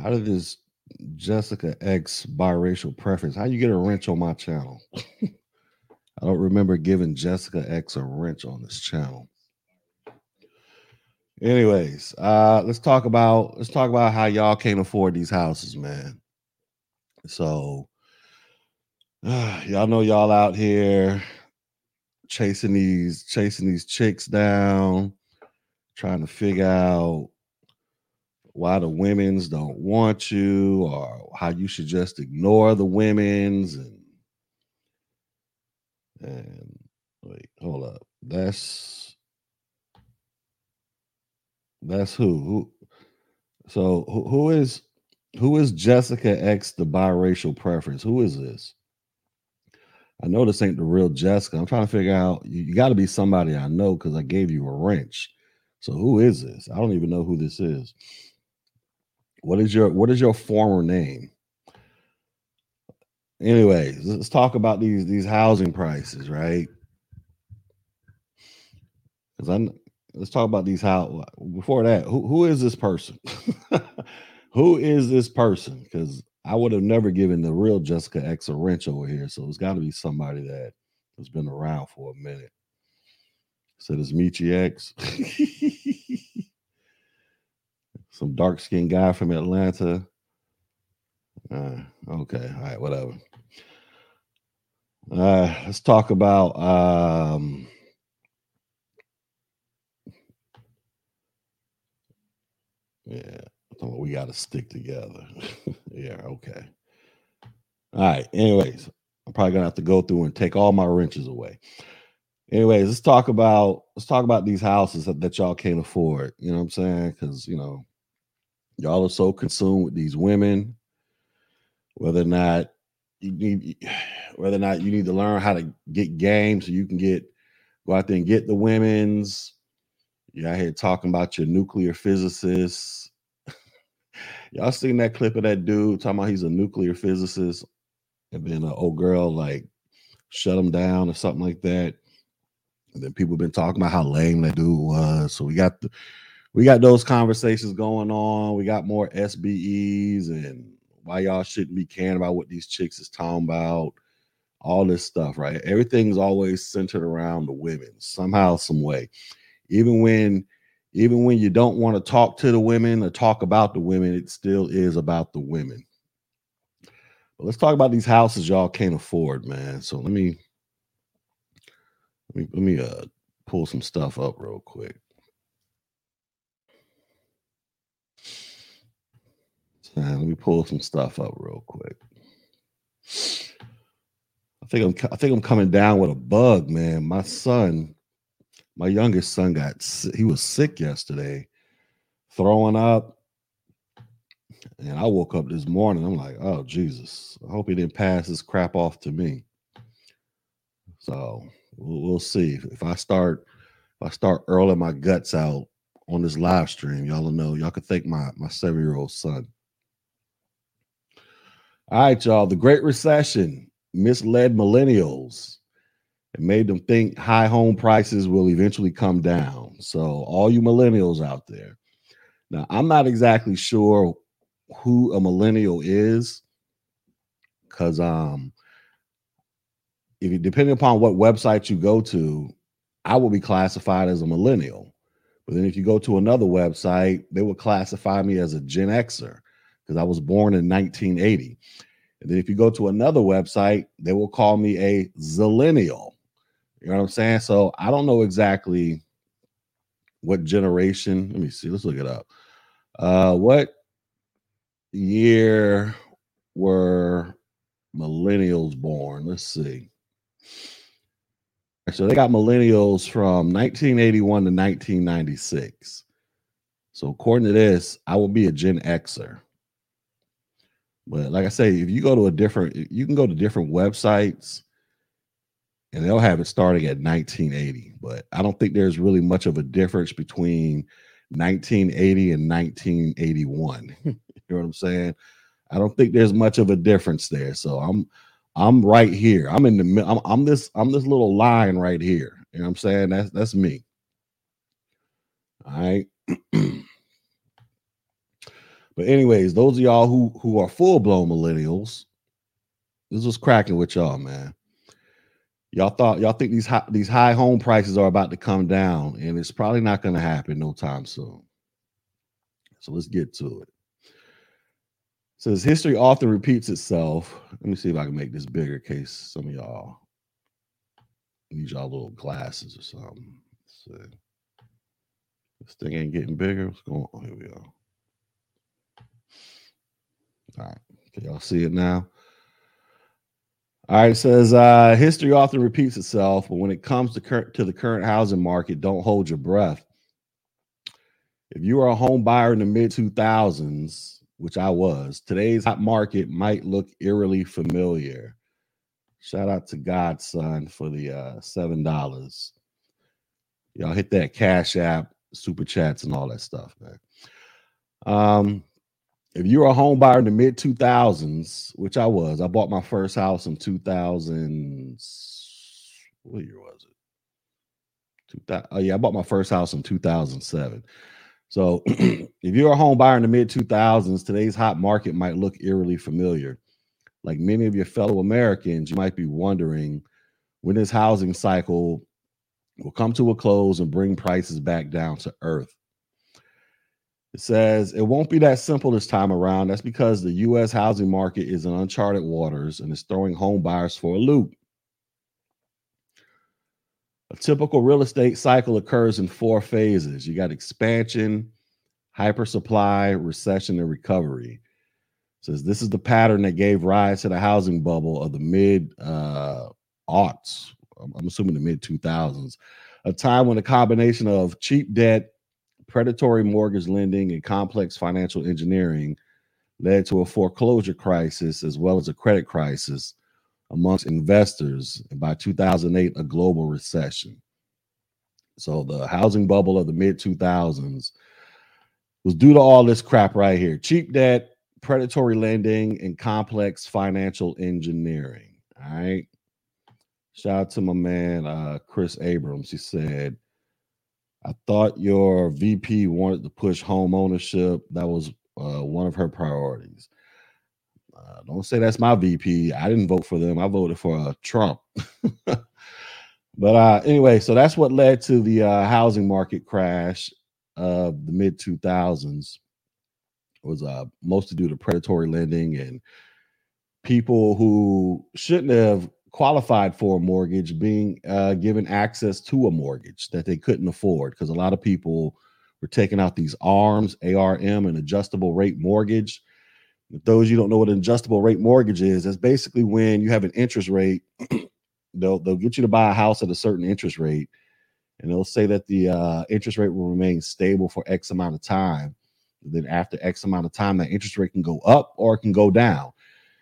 How did this Jessica X biracial preference? How you get a wrench on my channel? I don't remember giving Jessica X a wrench on this channel. Anyways, uh let's talk about let's talk about how y'all can't afford these houses, man. So uh, y'all know y'all out here chasing these chasing these chicks down, trying to figure out why the women's don't want you or how you should just ignore the women's and and wait, hold up. That's that's who who so who, who is who is Jessica X the biracial preference? Who is this? I know this ain't the real Jessica. I'm trying to figure out. You, you got to be somebody I know because I gave you a wrench. So who is this? I don't even know who this is. What is your What is your former name? Anyways, let's talk about these these housing prices, right? Because I'm let's talk about these how before that who, who is this person who is this person because i would have never given the real jessica x a wrench over here so it's got to be somebody that has been around for a minute so it's michi x some dark-skinned guy from atlanta uh, okay all right whatever uh, let's talk about um, Yeah, we got to stick together. yeah, okay. All right. Anyways, I'm probably gonna have to go through and take all my wrenches away. Anyways, let's talk about let's talk about these houses that, that y'all can't afford. You know what I'm saying? Because you know, y'all are so consumed with these women, whether or not you need whether or not you need to learn how to get game so you can get go out there and get the women's you're out here talking about your nuclear physicists. Y'all seen that clip of that dude talking about he's a nuclear physicist, and then an old girl like shut him down or something like that. And then people have been talking about how lame that dude was. So we got the we got those conversations going on. We got more SBEs and why y'all shouldn't be caring about what these chicks is talking about. All this stuff, right? Everything's always centered around the women somehow, some way even when even when you don't want to talk to the women or talk about the women, it still is about the women. But let's talk about these houses y'all can't afford, man. So let me let me let me uh pull some stuff up real quick. Let me pull some stuff up real quick. I think I'm I think I'm coming down with a bug, man. My son my youngest son got he was sick yesterday, throwing up. And I woke up this morning. I'm like, oh Jesus! I hope he didn't pass this crap off to me. So we'll, we'll see if I start if I start earling my guts out on this live stream. Y'all know. Y'all can thank my my seven year old son. All right, y'all. The Great Recession misled millennials it made them think high home prices will eventually come down. So, all you millennials out there. Now, I'm not exactly sure who a millennial is because um if you depending upon what website you go to, I will be classified as a millennial. But then if you go to another website, they will classify me as a Gen Xer because I was born in 1980. And then if you go to another website, they will call me a zillennial. You know what I'm saying? So I don't know exactly what generation. Let me see. Let's look it up. Uh, what year were millennials born? Let's see. So they got millennials from 1981 to 1996. So according to this, I will be a Gen Xer. But like I say, if you go to a different, you can go to different websites and they'll have it starting at 1980. But I don't think there's really much of a difference between 1980 and 1981. you know what I'm saying? I don't think there's much of a difference there. So I'm I'm right here. I'm in the I'm, I'm this I'm this little line right here. You know what I'm saying? That's that's me. All right. But anyways, those of y'all who who are full blown millennials, this was cracking with y'all, man. Y'all thought y'all think these high, these high home prices are about to come down, and it's probably not going to happen no time soon. So let's get to it. Says history often repeats itself. Let me see if I can make this bigger case some of y'all need y'all little glasses or something. Let's see. This thing ain't getting bigger. What's going on? Here we go. All right. Can y'all see it now? All right, it says uh, history often repeats itself, but when it comes to to the current housing market, don't hold your breath. If you are a home buyer in the mid 2000s, which I was, today's hot market might look eerily familiar. Shout out to Godson for the uh, seven dollars. Y'all hit that Cash App, super chats, and all that stuff, man. Um, if you're a home buyer in the mid 2000s, which I was, I bought my first house in 2000. What year was it? 2000, oh, yeah, I bought my first house in 2007. So if you're a home buyer in the mid 2000s, today's hot market might look eerily familiar. Like many of your fellow Americans, you might be wondering when this housing cycle will come to a close and bring prices back down to earth. It says it won't be that simple this time around. That's because the U.S. housing market is in uncharted waters and is throwing home buyers for a loop. A typical real estate cycle occurs in four phases. You got expansion, hypersupply, recession, and recovery. It says this is the pattern that gave rise to the housing bubble of the mid uh, aughts. I'm assuming the mid 2000s, a time when a combination of cheap debt predatory mortgage lending and complex financial engineering led to a foreclosure crisis as well as a credit crisis amongst investors, and by 2008, a global recession. So the housing bubble of the mid 2000s was due to all this crap right here cheap debt, predatory lending, and complex financial engineering. All right. Shout out to my man, uh, Chris Abrams. He said, I thought your VP wanted to push home ownership. That was uh, one of her priorities. Uh, don't say that's my VP. I didn't vote for them. I voted for uh, Trump. but uh, anyway, so that's what led to the uh, housing market crash of the mid 2000s. It Was uh, mostly due to predatory lending and people who shouldn't have qualified for a mortgage being uh, given access to a mortgage that they couldn't afford because a lot of people were taking out these arms arm and adjustable rate mortgage. If those you don't know what an adjustable rate mortgage is that's basically when you have an interest rate they'll they'll get you to buy a house at a certain interest rate and they'll say that the uh, interest rate will remain stable for x amount of time. Then after x amount of time that interest rate can go up or it can go down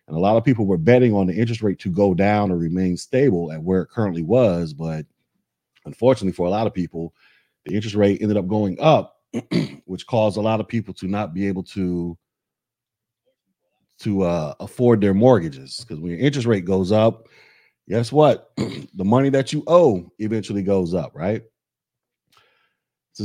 and a lot of people were betting on the interest rate to go down or remain stable at where it currently was. But unfortunately, for a lot of people, the interest rate ended up going up, which caused a lot of people to not be able to to uh, afford their mortgages. Because when your interest rate goes up, guess what? the money that you owe eventually goes up, right?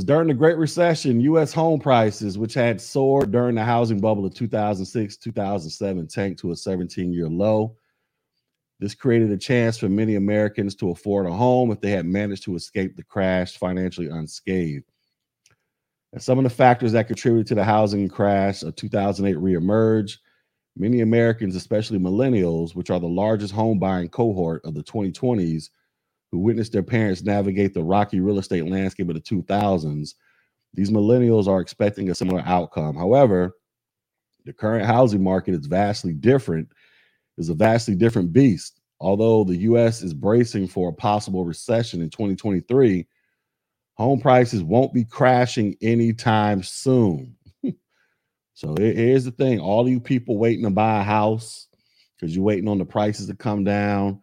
During the Great Recession, U.S. home prices, which had soared during the housing bubble of 2006 2007, tanked to a 17 year low. This created a chance for many Americans to afford a home if they had managed to escape the crash financially unscathed. And some of the factors that contributed to the housing crash of 2008 reemerged. Many Americans, especially millennials, which are the largest home buying cohort of the 2020s, who witnessed their parents navigate the rocky real estate landscape of the 2000s, these millennials are expecting a similar outcome. However, the current housing market is vastly different, is a vastly different beast. Although the US is bracing for a possible recession in 2023, home prices won't be crashing anytime soon. so here's the thing all you people waiting to buy a house because you're waiting on the prices to come down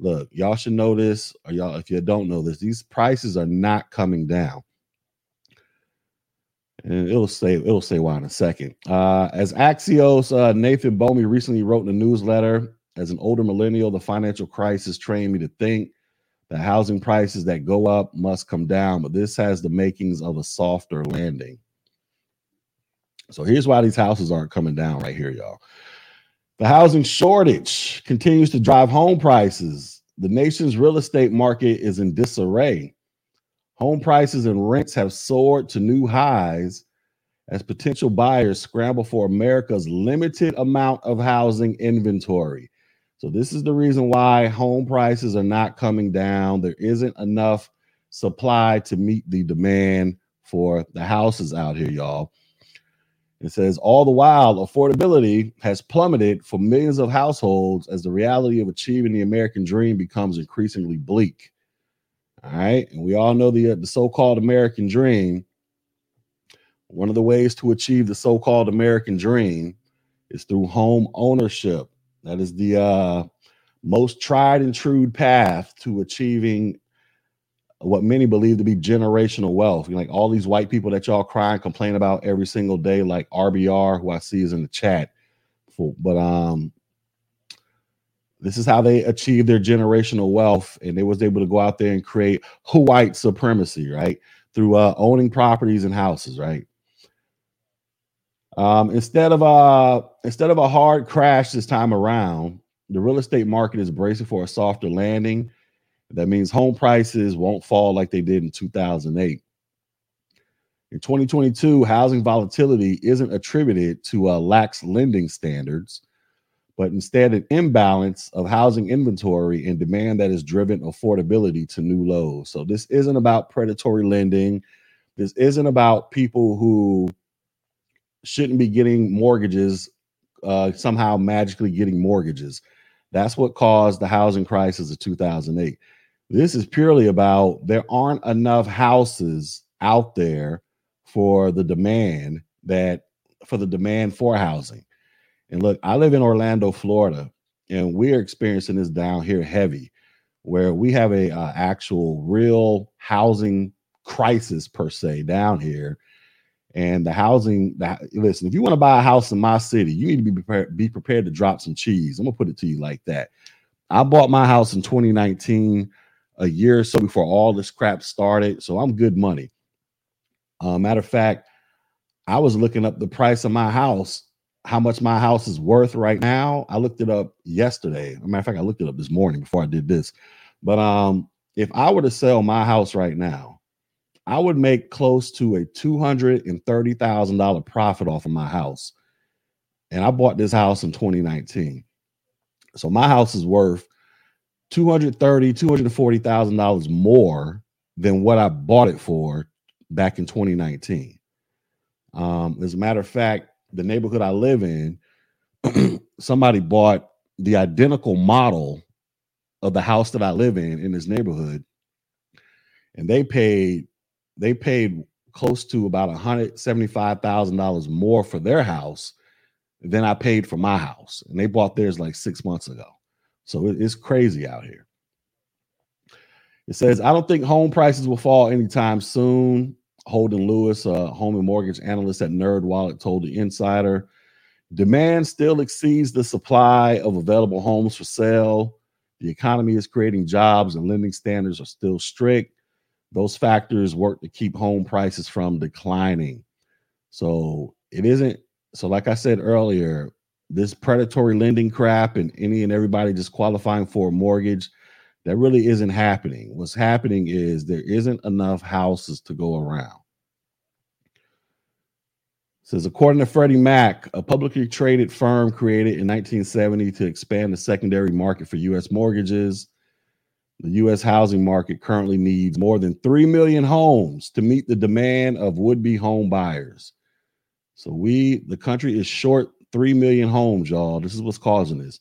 look, y'all should know this, or y'all, if you don't know this, these prices are not coming down. And it'll say it'll say why in a second. Uh, as Axios, uh, Nathan Bomey recently wrote in a newsletter, as an older millennial, the financial crisis trained me to think that housing prices that go up must come down, but this has the makings of a softer landing. So here's why these houses aren't coming down right here, y'all. The housing shortage continues to drive home prices. The nation's real estate market is in disarray. Home prices and rents have soared to new highs as potential buyers scramble for America's limited amount of housing inventory. So, this is the reason why home prices are not coming down. There isn't enough supply to meet the demand for the houses out here, y'all. It says, all the while, affordability has plummeted for millions of households as the reality of achieving the American dream becomes increasingly bleak. All right. And we all know the, uh, the so called American dream. One of the ways to achieve the so called American dream is through home ownership. That is the uh, most tried and true path to achieving what many believe to be generational wealth. You know, like all these white people that y'all cry and complain about every single day, like RBR, who I see is in the chat. But um, this is how they achieve their generational wealth, and they was able to go out there and create white supremacy, right? Through uh, owning properties and houses, right? Um, instead of a uh, instead of a hard crash this time around, the real estate market is bracing for a softer landing that means home prices won't fall like they did in 2008. In 2022, housing volatility isn't attributed to uh, lax lending standards, but instead an imbalance of housing inventory and demand that has driven affordability to new lows. So this isn't about predatory lending. This isn't about people who shouldn't be getting mortgages uh, somehow magically getting mortgages. That's what caused the housing crisis of 2008. This is purely about there aren't enough houses out there for the demand that for the demand for housing. And look, I live in Orlando, Florida, and we're experiencing this down here heavy, where we have a uh, actual real housing crisis per se down here. And the housing listen, if you want to buy a house in my city, you need to be prepared, be prepared to drop some cheese. I'm gonna put it to you like that. I bought my house in 2019 a year or so before all this crap started. So I'm good money. Uh, matter of fact, I was looking up the price of my house, how much my house is worth right now. I looked it up yesterday. Matter of fact, I looked it up this morning before I did this. But um, if I were to sell my house right now, I would make close to a two hundred and thirty thousand dollar profit off of my house. And I bought this house in 2019. So my house is worth 230 240000 dollars more than what i bought it for back in 2019 um, as a matter of fact the neighborhood i live in somebody bought the identical model of the house that i live in in this neighborhood and they paid they paid close to about $175000 more for their house than i paid for my house and they bought theirs like six months ago so it's crazy out here. It says, I don't think home prices will fall anytime soon. Holden Lewis, a home and mortgage analyst at NerdWallet, told the Insider. Demand still exceeds the supply of available homes for sale. The economy is creating jobs and lending standards are still strict. Those factors work to keep home prices from declining. So it isn't. So, like I said earlier, this predatory lending crap and any and everybody just qualifying for a mortgage that really isn't happening. What's happening is there isn't enough houses to go around. Says according to freddie mac a publicly traded firm created in 1970 to expand the secondary market for u.s mortgages. The u.s housing market currently needs more than 3 million homes to meet the demand of would-be home buyers. So we the country is short 3 million homes, y'all. This is what's causing this.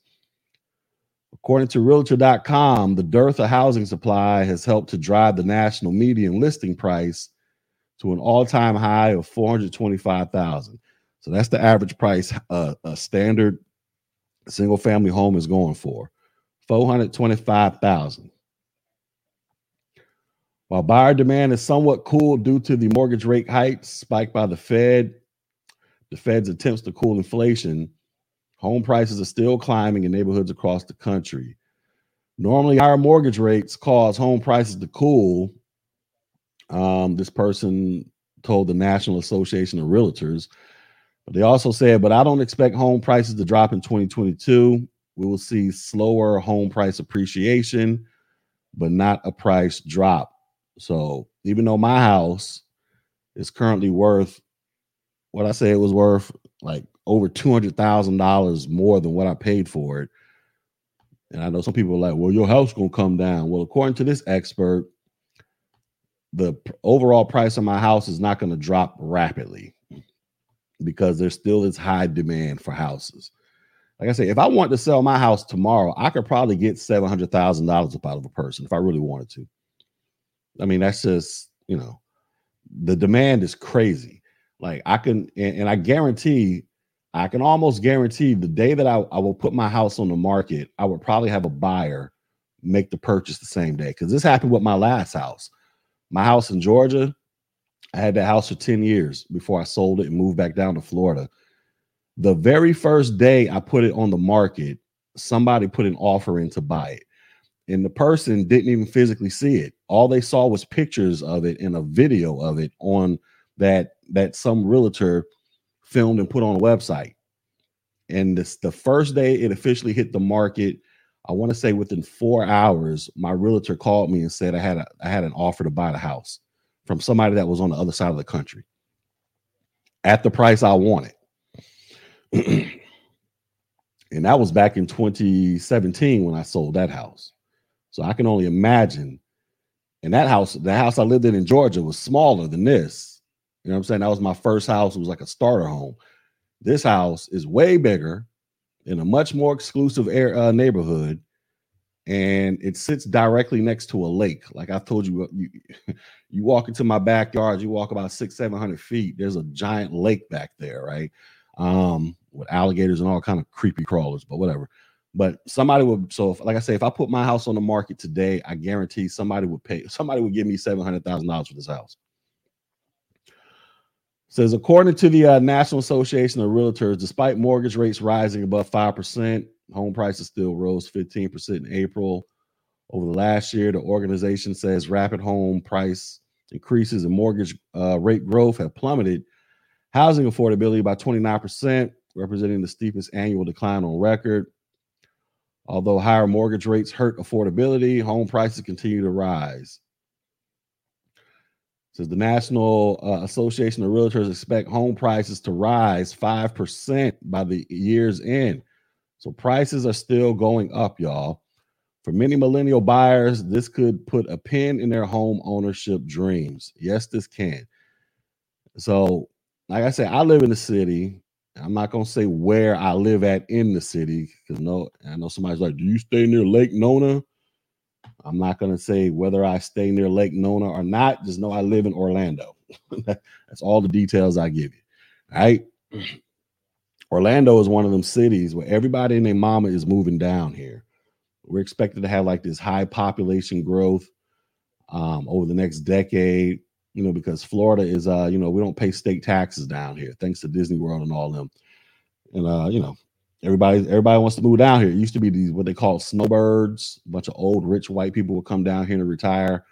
According to Realtor.com, the dearth of housing supply has helped to drive the national median listing price to an all-time high of 425,000. So that's the average price uh, a standard single-family home is going for. 425,000. While buyer demand is somewhat cool due to the mortgage rate hikes spiked by the Fed, the Fed's attempts to cool inflation, home prices are still climbing in neighborhoods across the country. Normally, higher mortgage rates cause home prices to cool. Um, this person told the National Association of Realtors. But they also said, but I don't expect home prices to drop in 2022. We will see slower home price appreciation, but not a price drop. So even though my house is currently worth what I say it was worth like over two hundred thousand dollars more than what I paid for it. And I know some people are like, well, your house gonna come down. Well, according to this expert, the overall price of my house is not going to drop rapidly because there still is high demand for houses. Like I say, if I want to sell my house tomorrow, I could probably get seven hundred thousand dollars up out of a person if I really wanted to. I mean, that's just you know, the demand is crazy. Like I can, and, and I guarantee, I can almost guarantee the day that I, I will put my house on the market, I would probably have a buyer make the purchase the same day. Because this happened with my last house. My house in Georgia, I had that house for 10 years before I sold it and moved back down to Florida. The very first day I put it on the market, somebody put an offer in to buy it. And the person didn't even physically see it. All they saw was pictures of it and a video of it on that that some realtor filmed and put on a website. And this the first day it officially hit the market, I want to say within four hours, my realtor called me and said I had a I had an offer to buy the house from somebody that was on the other side of the country at the price I wanted. and that was back in 2017 when I sold that house. So I can only imagine. And that house, the house I lived in in Georgia was smaller than this. You know what I'm saying? That was my first house. It was like a starter home. This house is way bigger in a much more exclusive air, uh, neighborhood, and it sits directly next to a lake. Like I told you, you, you walk into my backyard, you walk about six, seven hundred feet. There's a giant lake back there, right? Um, with alligators and all kind of creepy crawlers, but whatever. But somebody would so if, like I say, if I put my house on the market today, I guarantee somebody would pay somebody would give me seven hundred thousand dollars for this house says according to the uh, National Association of Realtors, despite mortgage rates rising above five percent, home prices still rose fifteen percent in April. Over the last year, the organization says rapid home price increases and mortgage uh, rate growth have plummeted housing affordability by 29%, representing the steepest annual decline on record. Although higher mortgage rates hurt affordability, home prices continue to rise. Says the National uh, Association of Realtors expect home prices to rise 5% by the year's end. So prices are still going up, y'all. For many millennial buyers, this could put a pin in their home ownership dreams. Yes, this can. So, like I said, I live in the city. I'm not gonna say where I live at in the city because no, I know somebody's like, "Do you stay near Lake Nona?" I'm not going to say whether I stay near Lake Nona or not. Just know I live in Orlando. That's all the details I give you. All right. Orlando is one of them cities where everybody and their mama is moving down here. We're expected to have like this high population growth um, over the next decade, you know, because Florida is, uh, you know, we don't pay state taxes down here, thanks to Disney World and all them. And, uh, you know, Everybody, everybody wants to move down here. It used to be these what they call snowbirds. A bunch of old, rich white people would come down here to retire,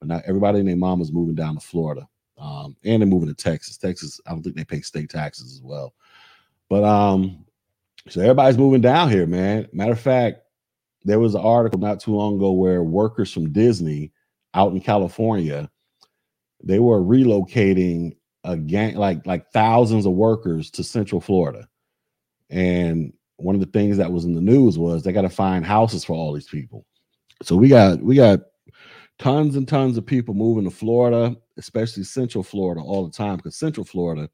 but now everybody and their mom is moving down to Florida, um, and they're moving to Texas. Texas, I don't think they pay state taxes as well. But um, so everybody's moving down here, man. Matter of fact, there was an article not too long ago where workers from Disney out in California, they were relocating a gang like like thousands of workers to Central Florida. And one of the things that was in the news was they got to find houses for all these people. So we got we got tons and tons of people moving to Florida, especially Central Florida, all the time because Central Florida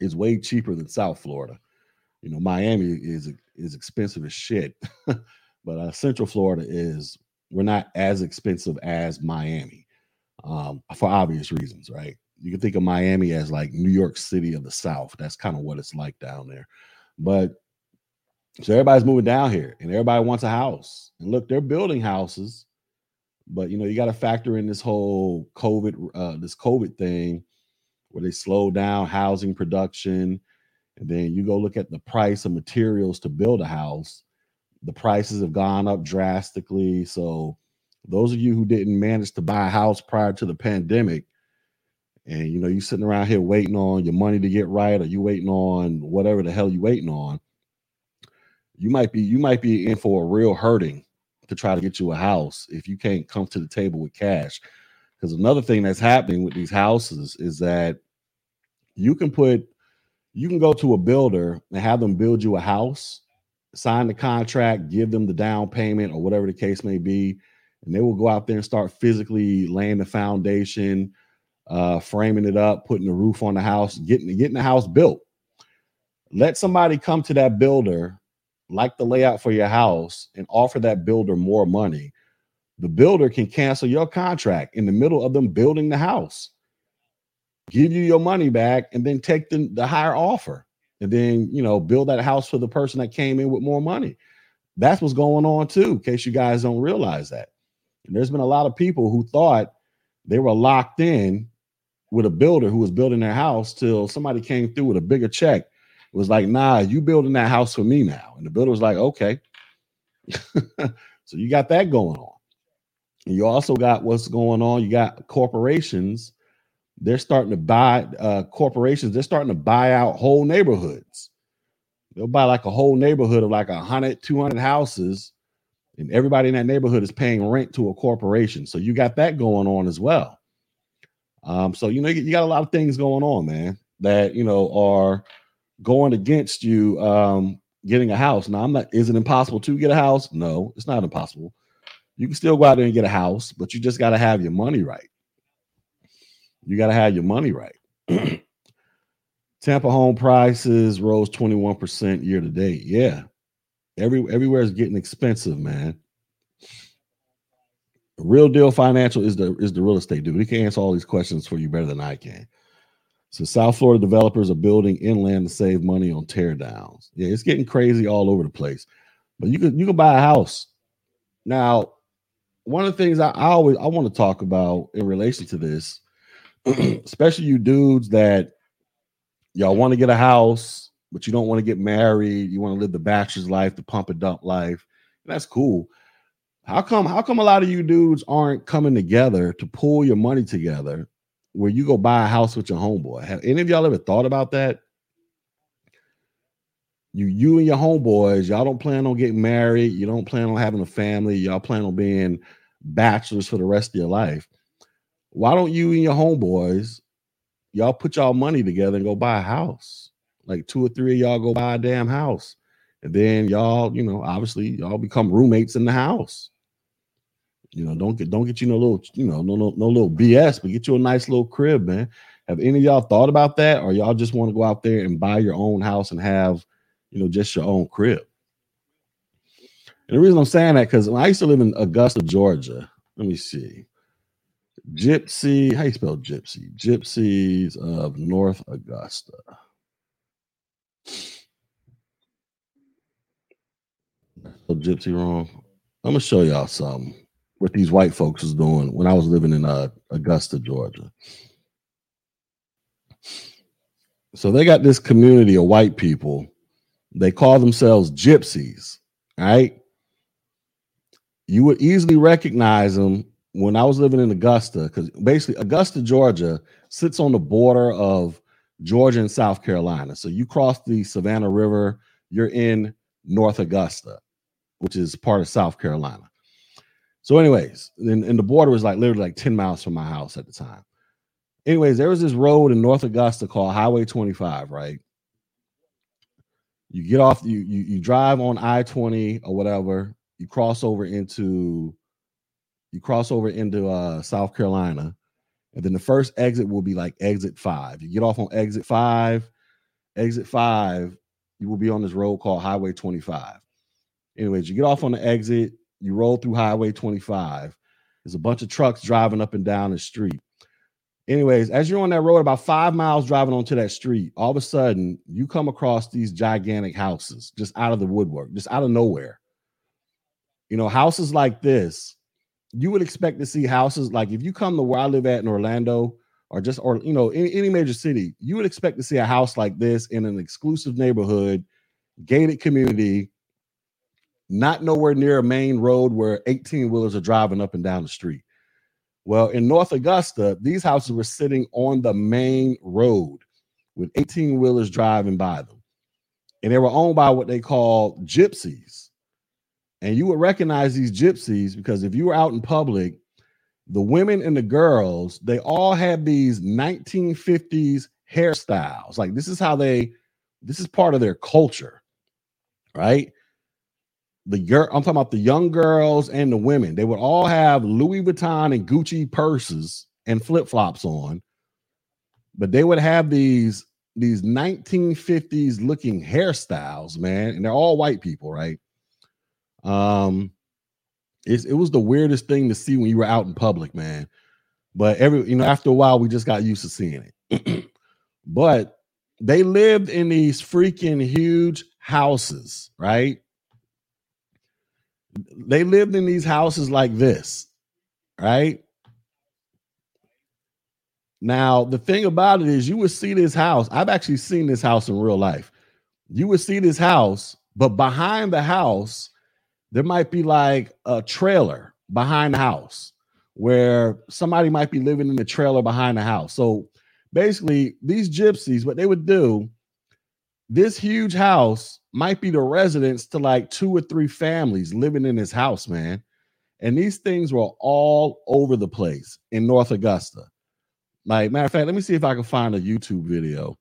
is way cheaper than South Florida. You know, Miami is is expensive as shit, but uh, Central Florida is we're not as expensive as Miami um, for obvious reasons, right? You can think of Miami as like New York City of the South. That's kind of what it's like down there. But so everybody's moving down here and everybody wants a house. And look, they're building houses, but you know, you got to factor in this whole COVID, uh, this COVID thing where they slow down housing production. And then you go look at the price of materials to build a house. The prices have gone up drastically. So those of you who didn't manage to buy a house prior to the pandemic, and you know you're sitting around here waiting on your money to get right, or you waiting on whatever the hell you waiting on, you might be you might be in for a real hurting to try to get you a house if you can't come to the table with cash. Because another thing that's happening with these houses is that you can put you can go to a builder and have them build you a house, sign the contract, give them the down payment or whatever the case may be, and they will go out there and start physically laying the foundation, uh, framing it up, putting the roof on the house, getting getting the house built. Let somebody come to that builder, like the layout for your house, and offer that builder more money. The builder can cancel your contract in the middle of them building the house give you your money back and then take the, the higher offer and then you know build that house for the person that came in with more money that's what's going on too in case you guys don't realize that and there's been a lot of people who thought they were locked in with a builder who was building their house till somebody came through with a bigger check was like nah you building that house for me now and the builder was like okay so you got that going on and you also got what's going on you got corporations they're starting to buy uh, corporations. They're starting to buy out whole neighborhoods. They'll buy like a whole neighborhood of like 100, 200 houses, and everybody in that neighborhood is paying rent to a corporation. So you got that going on as well. Um, so you know you got a lot of things going on, man, that you know are going against you um, getting a house. Now, I'm not. Is it impossible to get a house? No, it's not impossible. You can still go out there and get a house, but you just got to have your money right. You got to have your money right. Tampa home prices rose 21% year to date. Yeah. Every everywhere is getting expensive, man. Real deal financial is the is the real estate dude. He can answer all these questions for you better than I can. So South Florida developers are building inland to save money on tear downs. Yeah, it's getting crazy all over the place. But you can you can buy a house. Now, one of the things I, I always I want to talk about in relation to this especially you dudes that y'all want to get a house, but you don't want to get married. You want to live the bachelor's life, the pump and dump life. That's cool. How come? How come a lot of you dudes aren't coming together to pull your money together, where you go buy a house with your homeboy? Have any of y'all ever thought about that? You, you and your homeboys, y'all don't plan on getting married. You don't plan on having a family. Y'all plan on being bachelors for the rest of your life why don't you and your homeboys y'all put y'all money together and go buy a house? Like two or three of y'all go buy a damn house. And then y'all, you know, obviously y'all become roommates in the house. You know, don't get don't get you no little, you know, no no no little BS, but get you a nice little crib, man. Have any of y'all thought about that, or y'all just want to go out there and buy your own house and have, you know, just your own crib? And the reason I'm saying that because I used to live in Augusta, Georgia, let me see. Gypsy, how you spell gypsy? Gypsies of North Augusta. Gypsy wrong. I'm gonna show y'all something what these white folks was doing when I was living in uh, Augusta, Georgia. So they got this community of white people. They call themselves gypsies, right? You would easily recognize them when I was living in Augusta, because basically Augusta, Georgia, sits on the border of Georgia and South Carolina. So you cross the Savannah River, you're in North Augusta, which is part of South Carolina. So, anyways, and, and the border was like literally like 10 miles from my house at the time. Anyways, there was this road in North Augusta called Highway 25, right? You get off, you you, you drive on I-20 or whatever, you cross over into you cross over into uh, South Carolina, and then the first exit will be like exit five. You get off on exit five, exit five, you will be on this road called Highway 25. Anyways, you get off on the exit, you roll through Highway 25. There's a bunch of trucks driving up and down the street. Anyways, as you're on that road, about five miles driving onto that street, all of a sudden you come across these gigantic houses just out of the woodwork, just out of nowhere. You know, houses like this you would expect to see houses like if you come to where I live at in Orlando or just or you know any, any major city, you would expect to see a house like this in an exclusive neighborhood, gated community, not nowhere near a main road where 18 wheelers are driving up and down the street. Well, in North Augusta, these houses were sitting on the main road with 18 wheelers driving by them. And they were owned by what they call gypsies. And you would recognize these gypsies because if you were out in public, the women and the girls, they all had these 1950s hairstyles. Like this is how they, this is part of their culture, right? The I'm talking about the young girls and the women. They would all have Louis Vuitton and Gucci purses and flip flops on, but they would have these these 1950s looking hairstyles, man, and they're all white people, right? Um, it's, it was the weirdest thing to see when you were out in public, man. But every you know, after a while, we just got used to seeing it. but they lived in these freaking huge houses, right? They lived in these houses like this, right? Now, the thing about it is, you would see this house. I've actually seen this house in real life. You would see this house, but behind the house, there might be like a trailer behind the house where somebody might be living in the trailer behind the house. So basically, these gypsies, what they would do, this huge house might be the residence to like two or three families living in this house, man. And these things were all over the place in North Augusta. Like, matter of fact, let me see if I can find a YouTube video.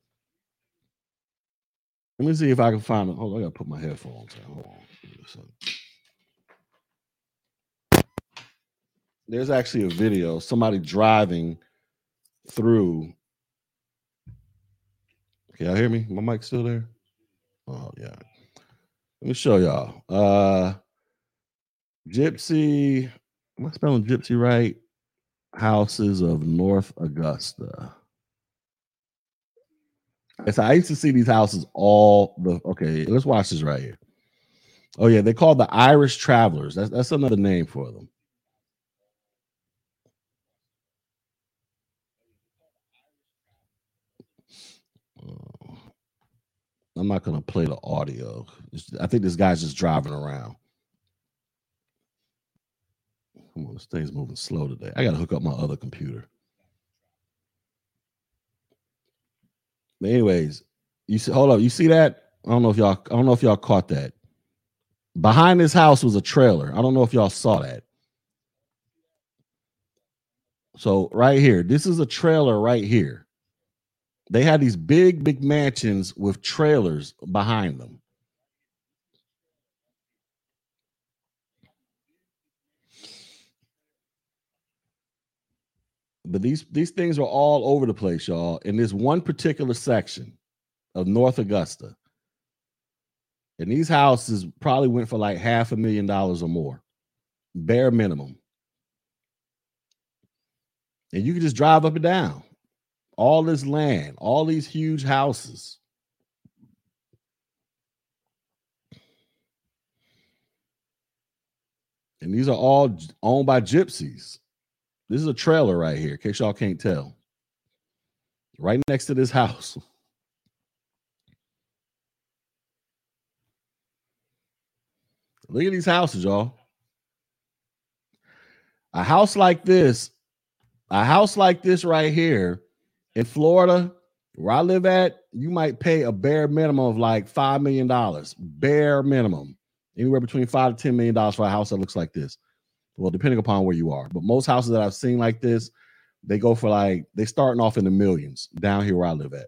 Let me see if I can find it. Hold on, I gotta put my headphones on. Hold on. There's actually a video, somebody driving through. Can y'all hear me? My mic still there? Oh, yeah. Let me show y'all. Uh Gypsy. Am I spelling gypsy right? houses of North Augusta. I used to see these houses all the okay. Let's watch this right here. Oh yeah, they call the Irish Travelers. That's that's another name for them. Not gonna play the audio. I think this guy's just driving around. Come on, this thing's moving slow today. I gotta hook up my other computer. But anyways, you see, hold up, you see that? I don't know if y'all, I don't know if y'all caught that. Behind this house was a trailer. I don't know if y'all saw that. So right here, this is a trailer right here. They had these big, big mansions with trailers behind them. But these these things are all over the place, y'all. In this one particular section of North Augusta. And these houses probably went for like half a million dollars or more, bare minimum. And you can just drive up and down all this land, all these huge houses. And these are all owned by gypsies. This is a trailer right here, in case y'all can't tell. Right next to this house. Look at these houses, y'all. A house like this, a house like this right here in Florida, where I live at, you might pay a bare minimum of like $5 million. Bare minimum. Anywhere between five to $10 million for a house that looks like this. Well, depending upon where you are, but most houses that I've seen like this, they go for like they starting off in the millions down here where I live at.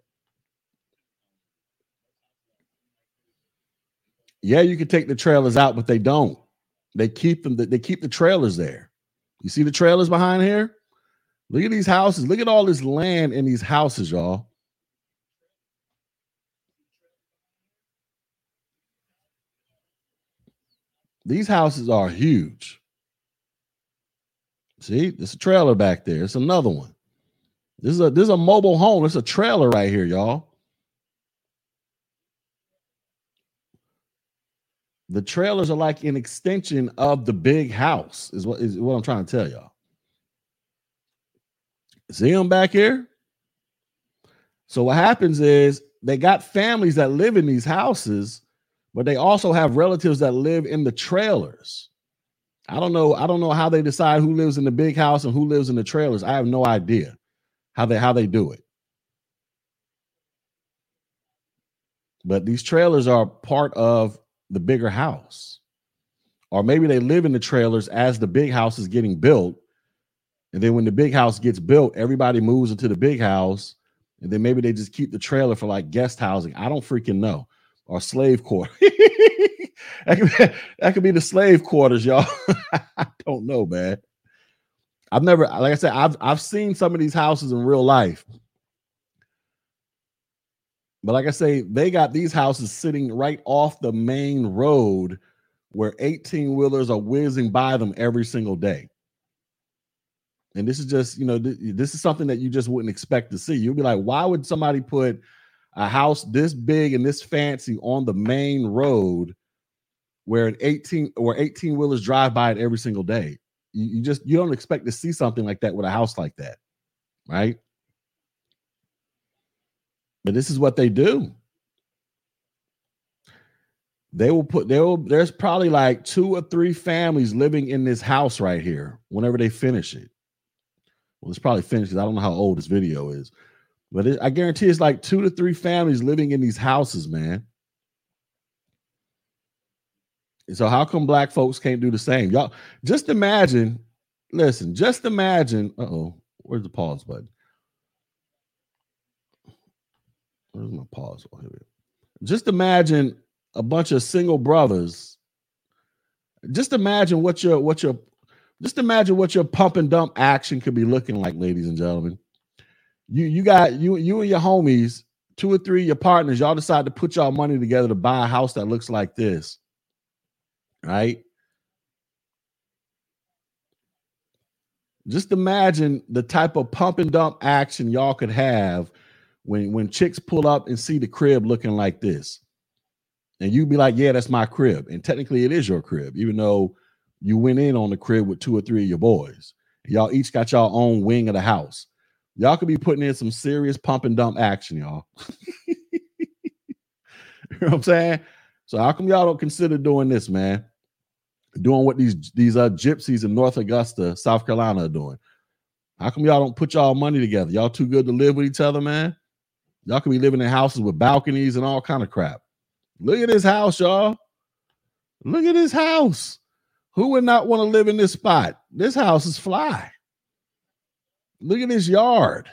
Yeah, you can take the trailers out, but they don't. They keep them. They keep the trailers there. You see the trailers behind here? Look at these houses. Look at all this land in these houses, y'all. These houses are huge. See, there's a trailer back there. It's another one. This is a this is a mobile home. It's a trailer right here, y'all. The trailers are like an extension of the big house, is what is what I'm trying to tell y'all. See them back here? So what happens is they got families that live in these houses, but they also have relatives that live in the trailers. I don't know. I don't know how they decide who lives in the big house and who lives in the trailers. I have no idea how they how they do it. But these trailers are part of the bigger house. Or maybe they live in the trailers as the big house is getting built. And then when the big house gets built, everybody moves into the big house. And then maybe they just keep the trailer for like guest housing. I don't freaking know. Or slave quarters. that, could be, that could be the slave quarters, y'all. I don't know, man. I've never, like I said, I've I've seen some of these houses in real life. But like I say, they got these houses sitting right off the main road where 18 wheelers are whizzing by them every single day. And this is just, you know, th- this is something that you just wouldn't expect to see. You'll be like, why would somebody put a house this big and this fancy on the main road where an 18 or 18 wheelers drive by it every single day? You, you just you don't expect to see something like that with a house like that, right? But this is what they do. They will put there will there's probably like two or three families living in this house right here whenever they finish it. Well, it's probably finished I don't know how old this video is, but it, I guarantee it's like two to three families living in these houses, man. So how come black folks can't do the same? Y'all just imagine, listen, just imagine. Uh oh, where's the pause button? Where's my pause? Oh, here we go. just imagine a bunch of single brothers. Just imagine what your what your just imagine what your pump and dump action could be looking like, ladies and gentlemen. You you got you you and your homies, two or three your partners, y'all decide to put y'all money together to buy a house that looks like this. Right? Just imagine the type of pump and dump action y'all could have when when chicks pull up and see the crib looking like this and you'd be like yeah that's my crib and technically it is your crib even though you went in on the crib with two or three of your boys. Y'all each got y'all own wing of the house. Y'all could be putting in some serious pump and dump action y'all. You know what i'm saying? So how come y'all don't consider doing this man? Doing what these these uh gypsies in north augusta south carolina are doing. How come y'all don't put y'all money together? Y'all too good to live with each other man? Y'all could be living in houses with balconies and all kind of crap. Look at this house, y'all. Look at this house. Who would not want to live in this spot? This house is fly. Look at this yard.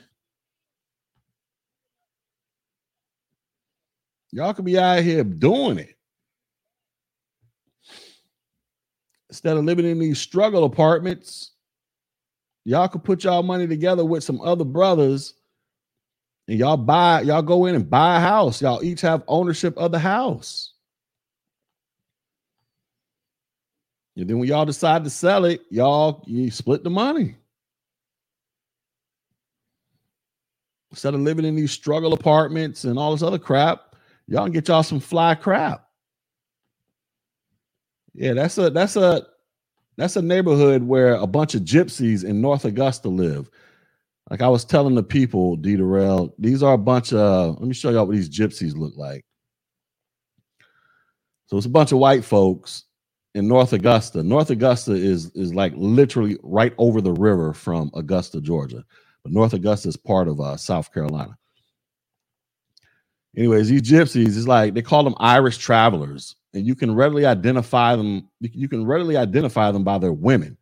Y'all could be out here doing it. Instead of living in these struggle apartments, y'all could put y'all money together with some other brothers and y'all buy, y'all go in and buy a house. Y'all each have ownership of the house. And then when y'all decide to sell it, y'all you split the money. Instead of living in these struggle apartments and all this other crap, y'all can get y'all some fly crap. Yeah, that's a that's a that's a neighborhood where a bunch of gypsies in North Augusta live. Like I was telling the people, D these are a bunch of let me show y'all what these gypsies look like. So it's a bunch of white folks in North Augusta. North Augusta is is like literally right over the river from Augusta, Georgia. But North Augusta is part of uh, South Carolina. Anyways, these gypsies is like they call them Irish travelers, and you can readily identify them. You can readily identify them by their women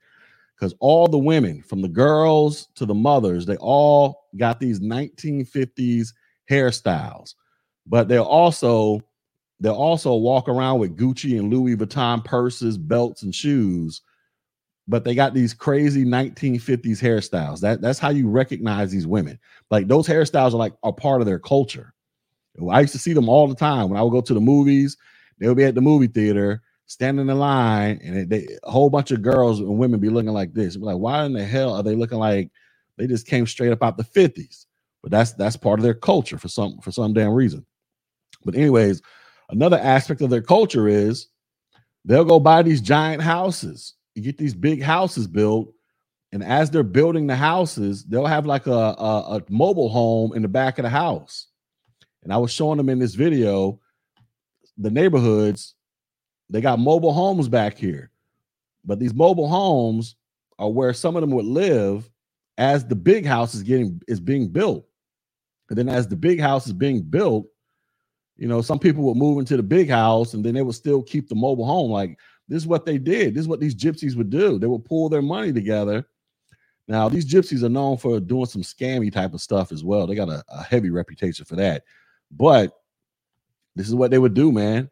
because all the women, from the girls to the mothers, they all got these 1950s hairstyles, but they're also they'll also walk around with Gucci and Louis Vuitton purses, belts, and shoes. But they got these crazy 1950s hairstyles. That that's how you recognize these women. Like those hairstyles are like a part of their culture. I used to see them all the time when I would go to the movies. They would be at the movie theater standing in line, and they, a whole bunch of girls and women be looking like this. Be like, why in the hell are they looking like they just came straight up out the fifties? But that's that's part of their culture for some for some damn reason. But anyways, another aspect of their culture is they'll go buy these giant houses. You get these big houses built, and as they're building the houses, they'll have like a, a, a mobile home in the back of the house. And I was showing them in this video the neighborhoods they got mobile homes back here. But these mobile homes are where some of them would live as the big house is getting is being built. And then as the big house is being built, you know, some people would move into the big house and then they would still keep the mobile home. Like this is what they did. This is what these gypsies would do. They would pull their money together. Now, these gypsies are known for doing some scammy type of stuff as well. They got a, a heavy reputation for that. But this is what they would do, man.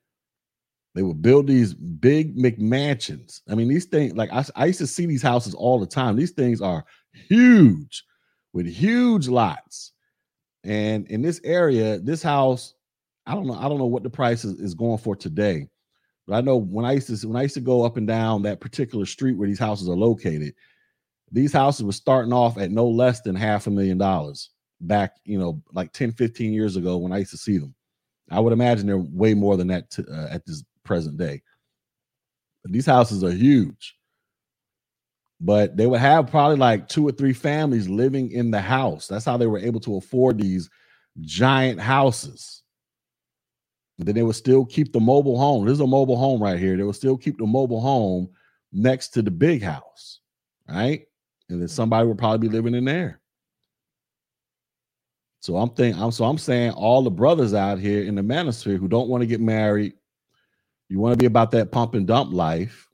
They would build these big McMansions. I mean, these things, like I, I used to see these houses all the time. These things are huge with huge lots. And in this area, this house, I don't know, I don't know what the price is, is going for today. But I know when I used to when I used to go up and down that particular street where these houses are located, these houses were starting off at no less than half a million dollars back, you know, like 10, 15 years ago when I used to see them. I would imagine they're way more than that to, uh, at this present day. But these houses are huge. But they would have probably like two or three families living in the house. That's how they were able to afford these giant houses. Then they would still keep the mobile home. There's a mobile home right here. They would still keep the mobile home next to the big house, right? And then somebody would probably be living in there. So I'm thinking, I'm so I'm saying all the brothers out here in the manosphere who don't want to get married, you want to be about that pump and dump life.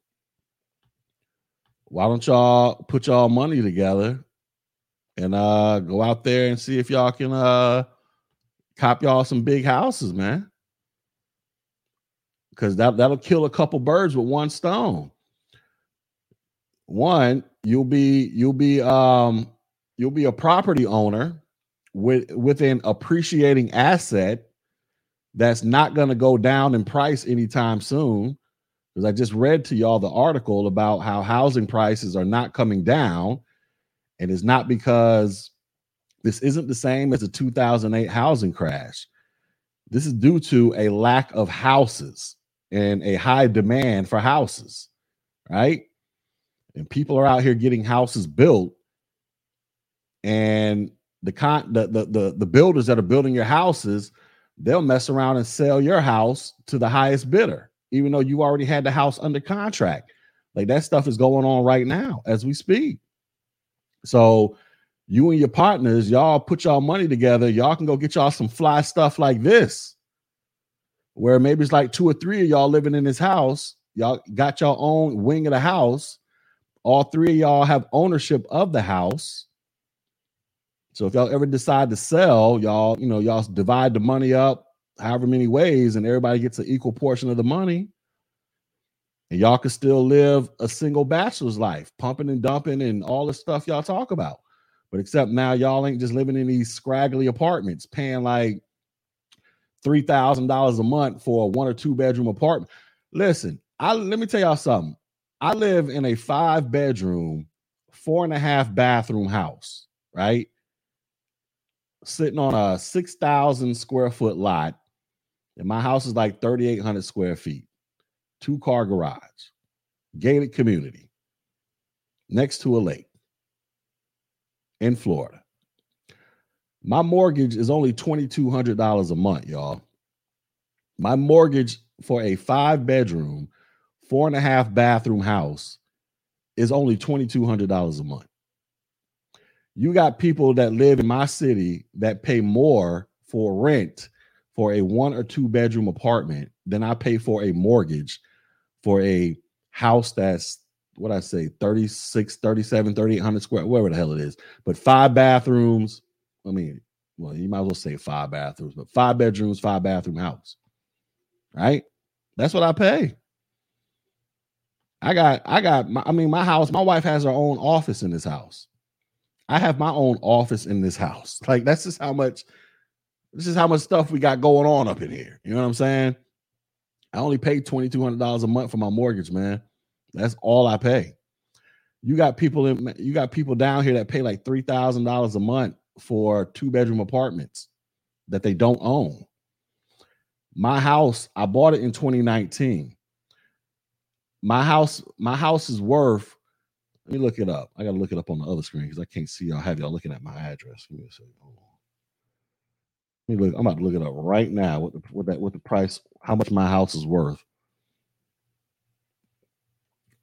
Why don't y'all put y'all money together and uh go out there and see if y'all can uh cop y'all some big houses, man. Because that, that'll kill a couple birds with one stone. One, you'll be you'll be um you'll be a property owner with with an appreciating asset that's not going to go down in price anytime soon. Because I just read to y'all the article about how housing prices are not coming down. And it's not because this isn't the same as the 2008 housing crash. This is due to a lack of houses and a high demand for houses, right? And people are out here getting houses built. And the con the, the the the builders that are building your houses they'll mess around and sell your house to the highest bidder, even though you already had the house under contract. Like that stuff is going on right now as we speak. So you and your partners, y'all put y'all money together. Y'all can go get y'all some fly stuff like this, where maybe it's like two or three of y'all living in this house. Y'all got your own wing of the house. All three of y'all have ownership of the house so if y'all ever decide to sell, y'all, you know, y'all divide the money up however many ways, and everybody gets an equal portion of the money. And y'all can still live a single bachelor's life, pumping and dumping and all the stuff y'all talk about. But except now y'all ain't just living in these scraggly apartments, paying like three thousand dollars a month for a one or two bedroom apartment. Listen, I let me tell y'all something. I live in a five bedroom, four and a half bathroom house, right? sitting on a 6,000 square foot lot. And my house is like 3,800 square feet, two car garage, gated community next to a lake in Florida. My mortgage is only $2,200 a month, y'all. My mortgage for a five bedroom, four and a half bathroom house is only $2,200 a month you got people that live in my city that pay more for rent for a one or two bedroom apartment than I pay for a mortgage for a house that's what I say 36, 37, 3800 square, whatever the hell it is, but five bathrooms. I mean, well, you might as well say five bathrooms, but five bedrooms, five bathroom house. Right? That's what I pay. I got, I got, my, I mean, my house, my wife has her own office in this house. I have my own office in this house. Like that's just how much this is how much stuff we got going on up in here. You know what I'm saying? I only pay $2200 a month for my mortgage, man. That's all I pay. You got people in you got people down here that pay like $3,000 a month for two bedroom apartments that they don't own. My house, I bought it in 2019. My house, my house is worth let me look it up. I gotta look it up on the other screen because I can't see y'all have y'all looking at my address. Me. Let me look. I'm about to look it up right now. What the what that what the price? How much my house is worth?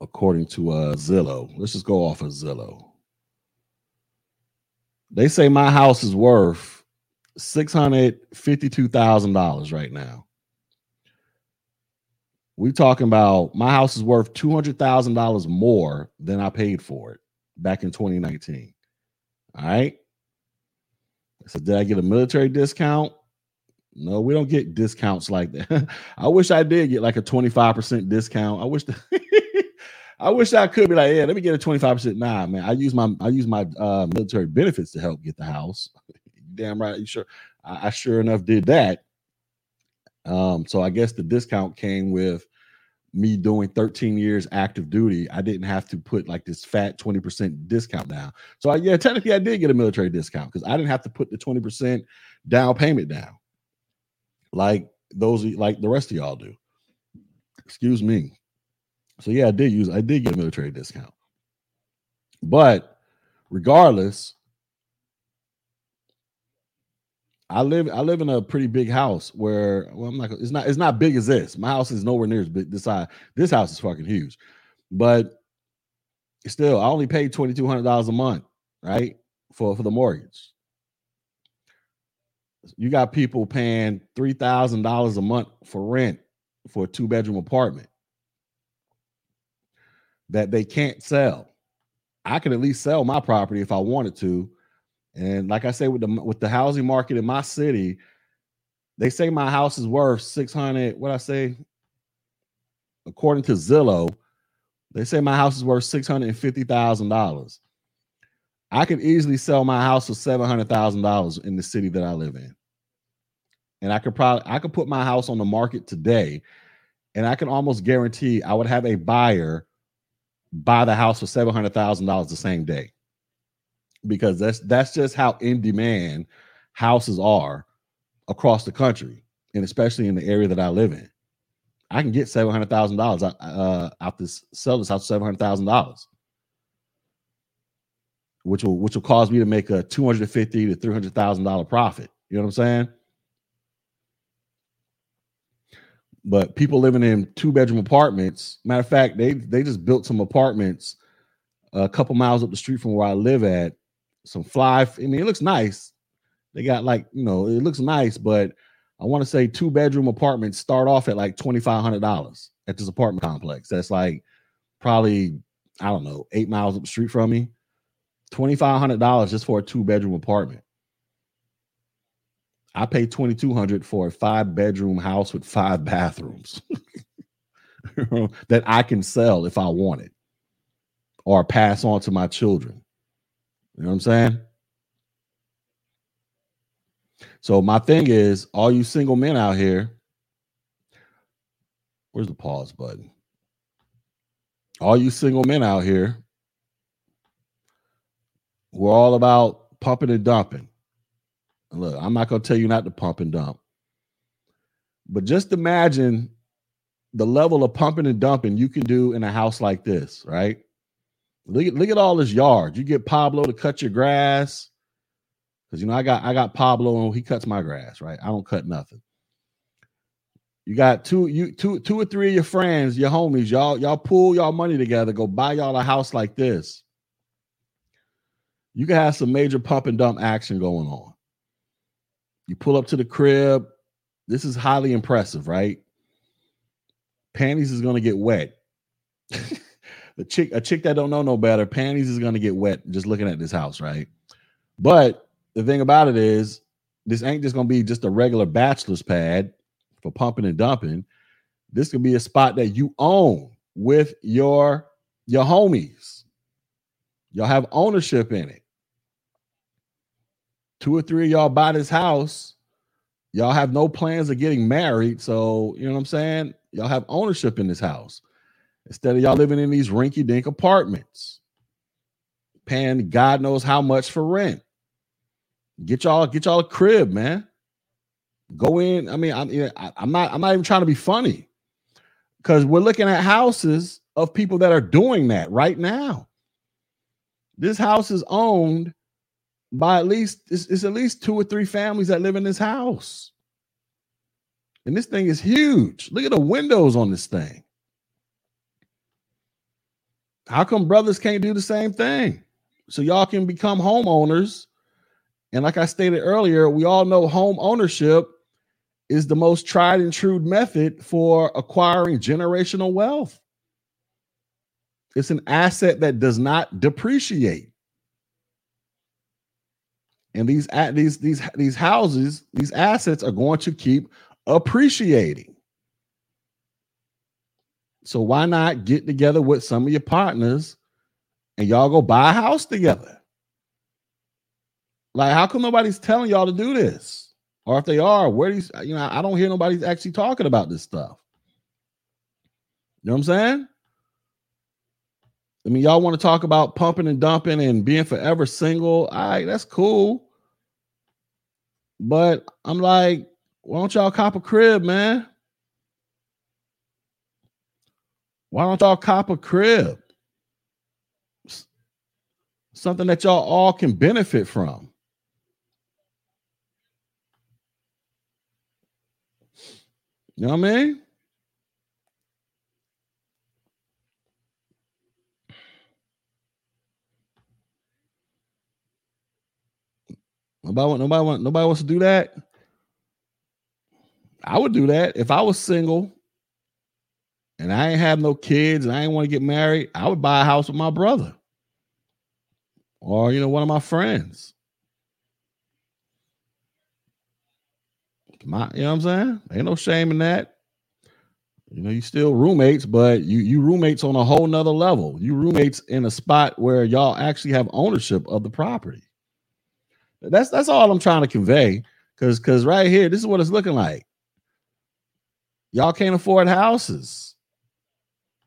according to uh Zillow. Let's just go off of Zillow. They say my house is worth six hundred fifty-two thousand dollars right now. We're talking about my house is worth two hundred thousand dollars more than I paid for it back in 2019. All right. So did I get a military discount? No, we don't get discounts like that. I wish I did get like a 25% discount. I wish the I wish I could be like, yeah, let me get a 25%. Nah, man. I use my I use my uh, military benefits to help get the house. Damn right. You sure I, I sure enough did that. Um, so I guess the discount came with me doing 13 years active duty. I didn't have to put like this fat 20% discount down. So I, yeah, technically I did get a military discount because I didn't have to put the 20% down payment down like those like the rest of y'all do. Excuse me. So yeah, I did use I did get a military discount. But regardless, I live I live in a pretty big house where well I'm not it's not it's not big as this. My house is nowhere near as big this size. This house is fucking huge. But still I only paid twenty two hundred dollars a month, right? For for the mortgage. You got people paying three thousand dollars a month for rent for a two bedroom apartment that they can't sell. I could at least sell my property if I wanted to. And like I say, with the with the housing market in my city, they say my house is worth 600. What I say? According to Zillow, they say my house is worth $650,000. I could easily sell my house for $700,000 in the city that I live in. And I could probably I could put my house on the market today and I can almost guarantee I would have a buyer buy the house for seven hundred thousand dollars the same day, because that's that's just how in demand houses are across the country, and especially in the area that I live in. I can get seven hundred thousand dollars uh, out this sell this house seven hundred thousand dollars, which will which will cause me to make a two hundred fifty to three hundred thousand dollar profit. You know what I'm saying? But people living in two bedroom apartments, matter of fact, they they just built some apartments a couple miles up the street from where I live at. Some fly, I mean, it looks nice. They got like, you know, it looks nice, but I want to say two bedroom apartments start off at like twenty five hundred dollars at this apartment complex. That's like probably I don't know eight miles up the street from me. Twenty five hundred dollars just for a two bedroom apartment. I pay twenty two hundred for a five bedroom house with five bathrooms that I can sell if I want it or pass on to my children. You know what I'm saying? So my thing is, all you single men out here, where's the pause button? All you single men out here, we're all about pumping and dumping. Look, I'm not going to tell you not to pump and dump. But just imagine the level of pumping and dumping you can do in a house like this, right? Look at look at all this yard. You get Pablo to cut your grass. Because you know, I got I got Pablo and he cuts my grass, right? I don't cut nothing. You got two, you two, two or three of your friends, your homies, y'all, y'all pull y'all money together, go buy y'all a house like this. You can have some major pump and dump action going on. You pull up to the crib. This is highly impressive, right? Panties is gonna get wet. a chick, a chick that don't know no better, panties is gonna get wet just looking at this house, right? But the thing about it is, this ain't just gonna be just a regular bachelor's pad for pumping and dumping. This could be a spot that you own with your your homies. Y'all have ownership in it two or three of y'all buy this house. Y'all have no plans of getting married. So, you know what I'm saying? Y'all have ownership in this house instead of y'all living in these rinky dink apartments, paying God knows how much for rent. Get y'all, get y'all a crib, man. Go in. I mean, I'm, I'm not, I'm not even trying to be funny because we're looking at houses of people that are doing that right now. This house is owned by at least it's, it's at least two or three families that live in this house. And this thing is huge. Look at the windows on this thing. How come brothers can't do the same thing? So y'all can become homeowners. And like I stated earlier, we all know home ownership is the most tried and true method for acquiring generational wealth. It's an asset that does not depreciate. And these these these these houses, these assets are going to keep appreciating. So why not get together with some of your partners and y'all go buy a house together? Like, how come nobody's telling y'all to do this? Or if they are, where these, you know, I don't hear nobody actually talking about this stuff. You know what I'm saying? I mean, y'all want to talk about pumping and dumping and being forever single. All right, that's cool. But I'm like, why don't y'all cop a crib, man? Why don't y'all cop a crib? Something that y'all all can benefit from. You know what I mean? Nobody, nobody, want, nobody wants to do that. I would do that if I was single and I ain't have no kids and I ain't want to get married. I would buy a house with my brother or you know one of my friends. My, you know what I'm saying? Ain't no shame in that. You know, you still roommates, but you you roommates on a whole nother level. You roommates in a spot where y'all actually have ownership of the property. That's that's all I'm trying to convey. Cause cause right here, this is what it's looking like. Y'all can't afford houses.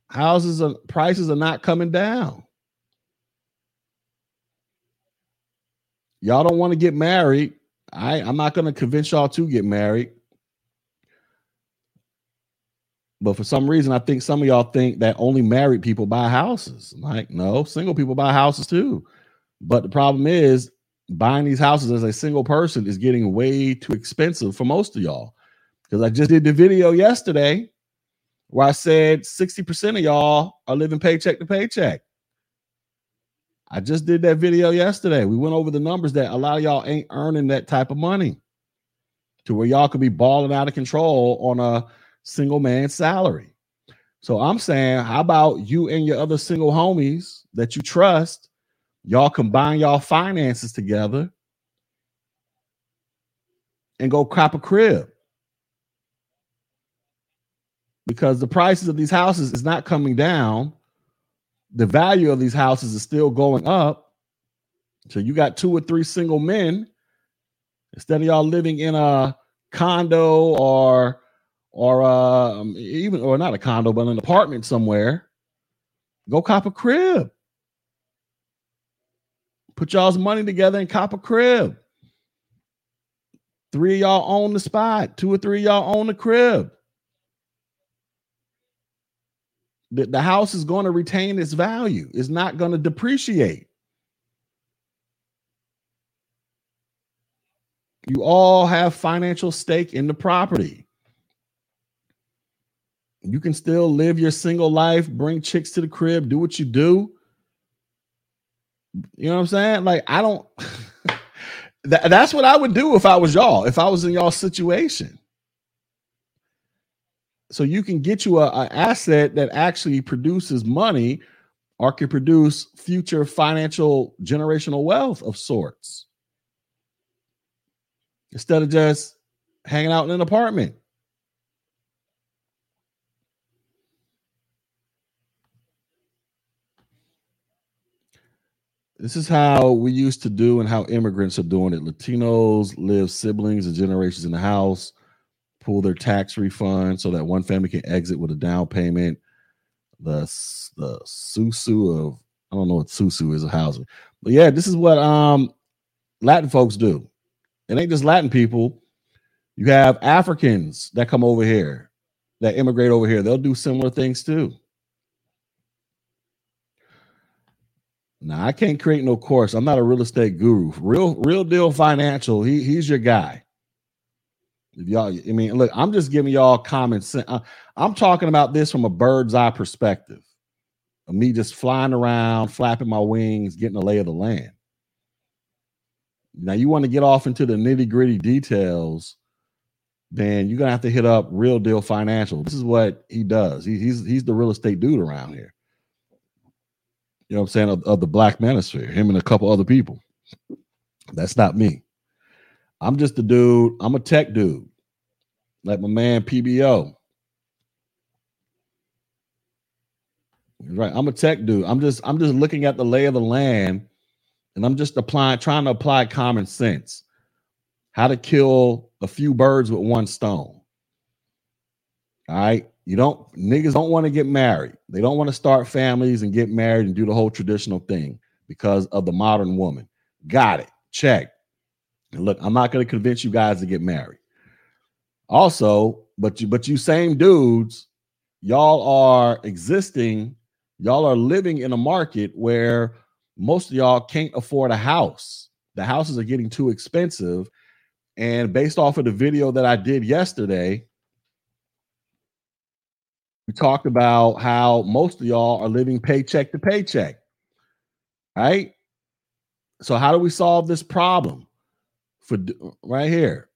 Houses and prices are not coming down. Y'all don't want to get married. I I'm not to convince y'all to get married. But for some reason, I think some of y'all think that only married people buy houses. Like, no, single people buy houses too. But the problem is, buying these houses as a single person is getting way too expensive for most of y'all. Because I just did the video yesterday where I said 60% of y'all are living paycheck to paycheck. I just did that video yesterday. We went over the numbers that a lot of y'all ain't earning that type of money to where y'all could be balling out of control on a single man salary. So I'm saying, how about you and your other single homies that you trust? Y'all combine y'all finances together and go crop a crib. Because the prices of these houses is not coming down the value of these houses is still going up. So you got two or three single men instead of y'all living in a condo or or uh, even or not a condo but an apartment somewhere. Go cop a crib. Put y'all's money together and cop a crib. Three of y'all own the spot. Two or three of y'all own the crib. the, the house is going to retain its value, it's not going to depreciate. You all have financial stake in the property. You can still live your single life, bring chicks to the crib, do what you do. You know what I'm saying? Like, I don't, that, that's what I would do if I was y'all, if I was in y'all situation. So you can get you a, asset that actually produces money or can produce future financial generational wealth of sorts. Instead of just hanging out in an apartment This is how we used to do and how immigrants are doing it. Latinos live siblings and generations in the house pull their tax refund so that one family can exit with a down payment. The the susu of I don't know what susu is a housing, but yeah, this is what um Latin folks do. It ain't just Latin people. You have Africans that come over here, that immigrate over here. They'll do similar things too. Now I can't create no course. I'm not a real estate guru. Real, real deal financial. He he's your guy. If y'all, I mean, look, I'm just giving y'all common sense. Uh, I'm talking about this from a bird's eye perspective of me just flying around, flapping my wings, getting a lay of the land. Now, you want to get off into the nitty gritty details, then you're gonna have to hit up Real Deal Financial. This is what he does. He, he's he's the real estate dude around here. You know what I'm saying? Of, of the black manosphere, him and a couple other people. That's not me. I'm just a dude. I'm a tech dude, like my man PBO. Right. I'm a tech dude. I'm just I'm just looking at the lay of the land and I'm just applying trying to apply common sense. How to kill a few birds with one stone. All right. You don't niggas don't want to get married. They don't want to start families and get married and do the whole traditional thing because of the modern woman. Got it. Check. And look, I'm not going to convince you guys to get married. Also, but you but you same dudes, y'all are existing, y'all are living in a market where most of y'all can't afford a house. The houses are getting too expensive. And based off of the video that I did yesterday, we talked about how most of y'all are living paycheck to paycheck. Right? So how do we solve this problem? For right here.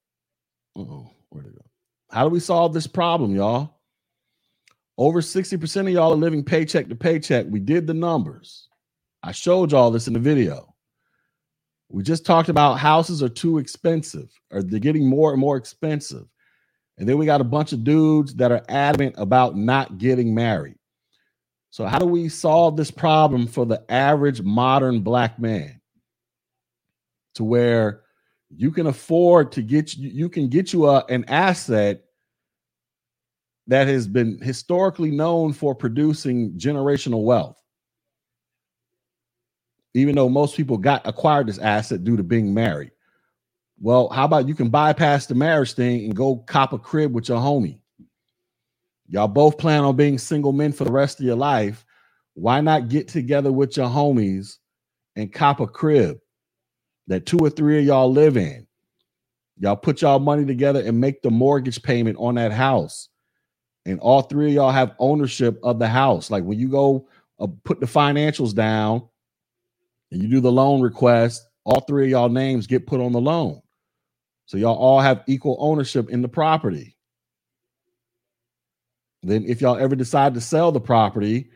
oh where'd go? How do we solve this problem, y'all? Over 60% of y'all are living paycheck to paycheck. We did the numbers. I showed y'all this in the video. We just talked about houses are too expensive, or they're getting more and more expensive. And then we got a bunch of dudes that are adamant about not getting married. So, how do we solve this problem for the average modern black man? To where you can afford to get you, can get you a, an asset that has been historically known for producing generational wealth. Even though most people got acquired this asset due to being married. Well, how about you can bypass the marriage thing and go cop a crib with your homie? Y'all both plan on being single men for the rest of your life. Why not get together with your homies and cop a crib that two or three of y'all live in? Y'all put y'all money together and make the mortgage payment on that house. And all three of y'all have ownership of the house. Like when you go uh, put the financials down and you do the loan request, all three of y'all names get put on the loan. So y'all all have equal ownership in the property. Then if y'all ever decide to sell the property,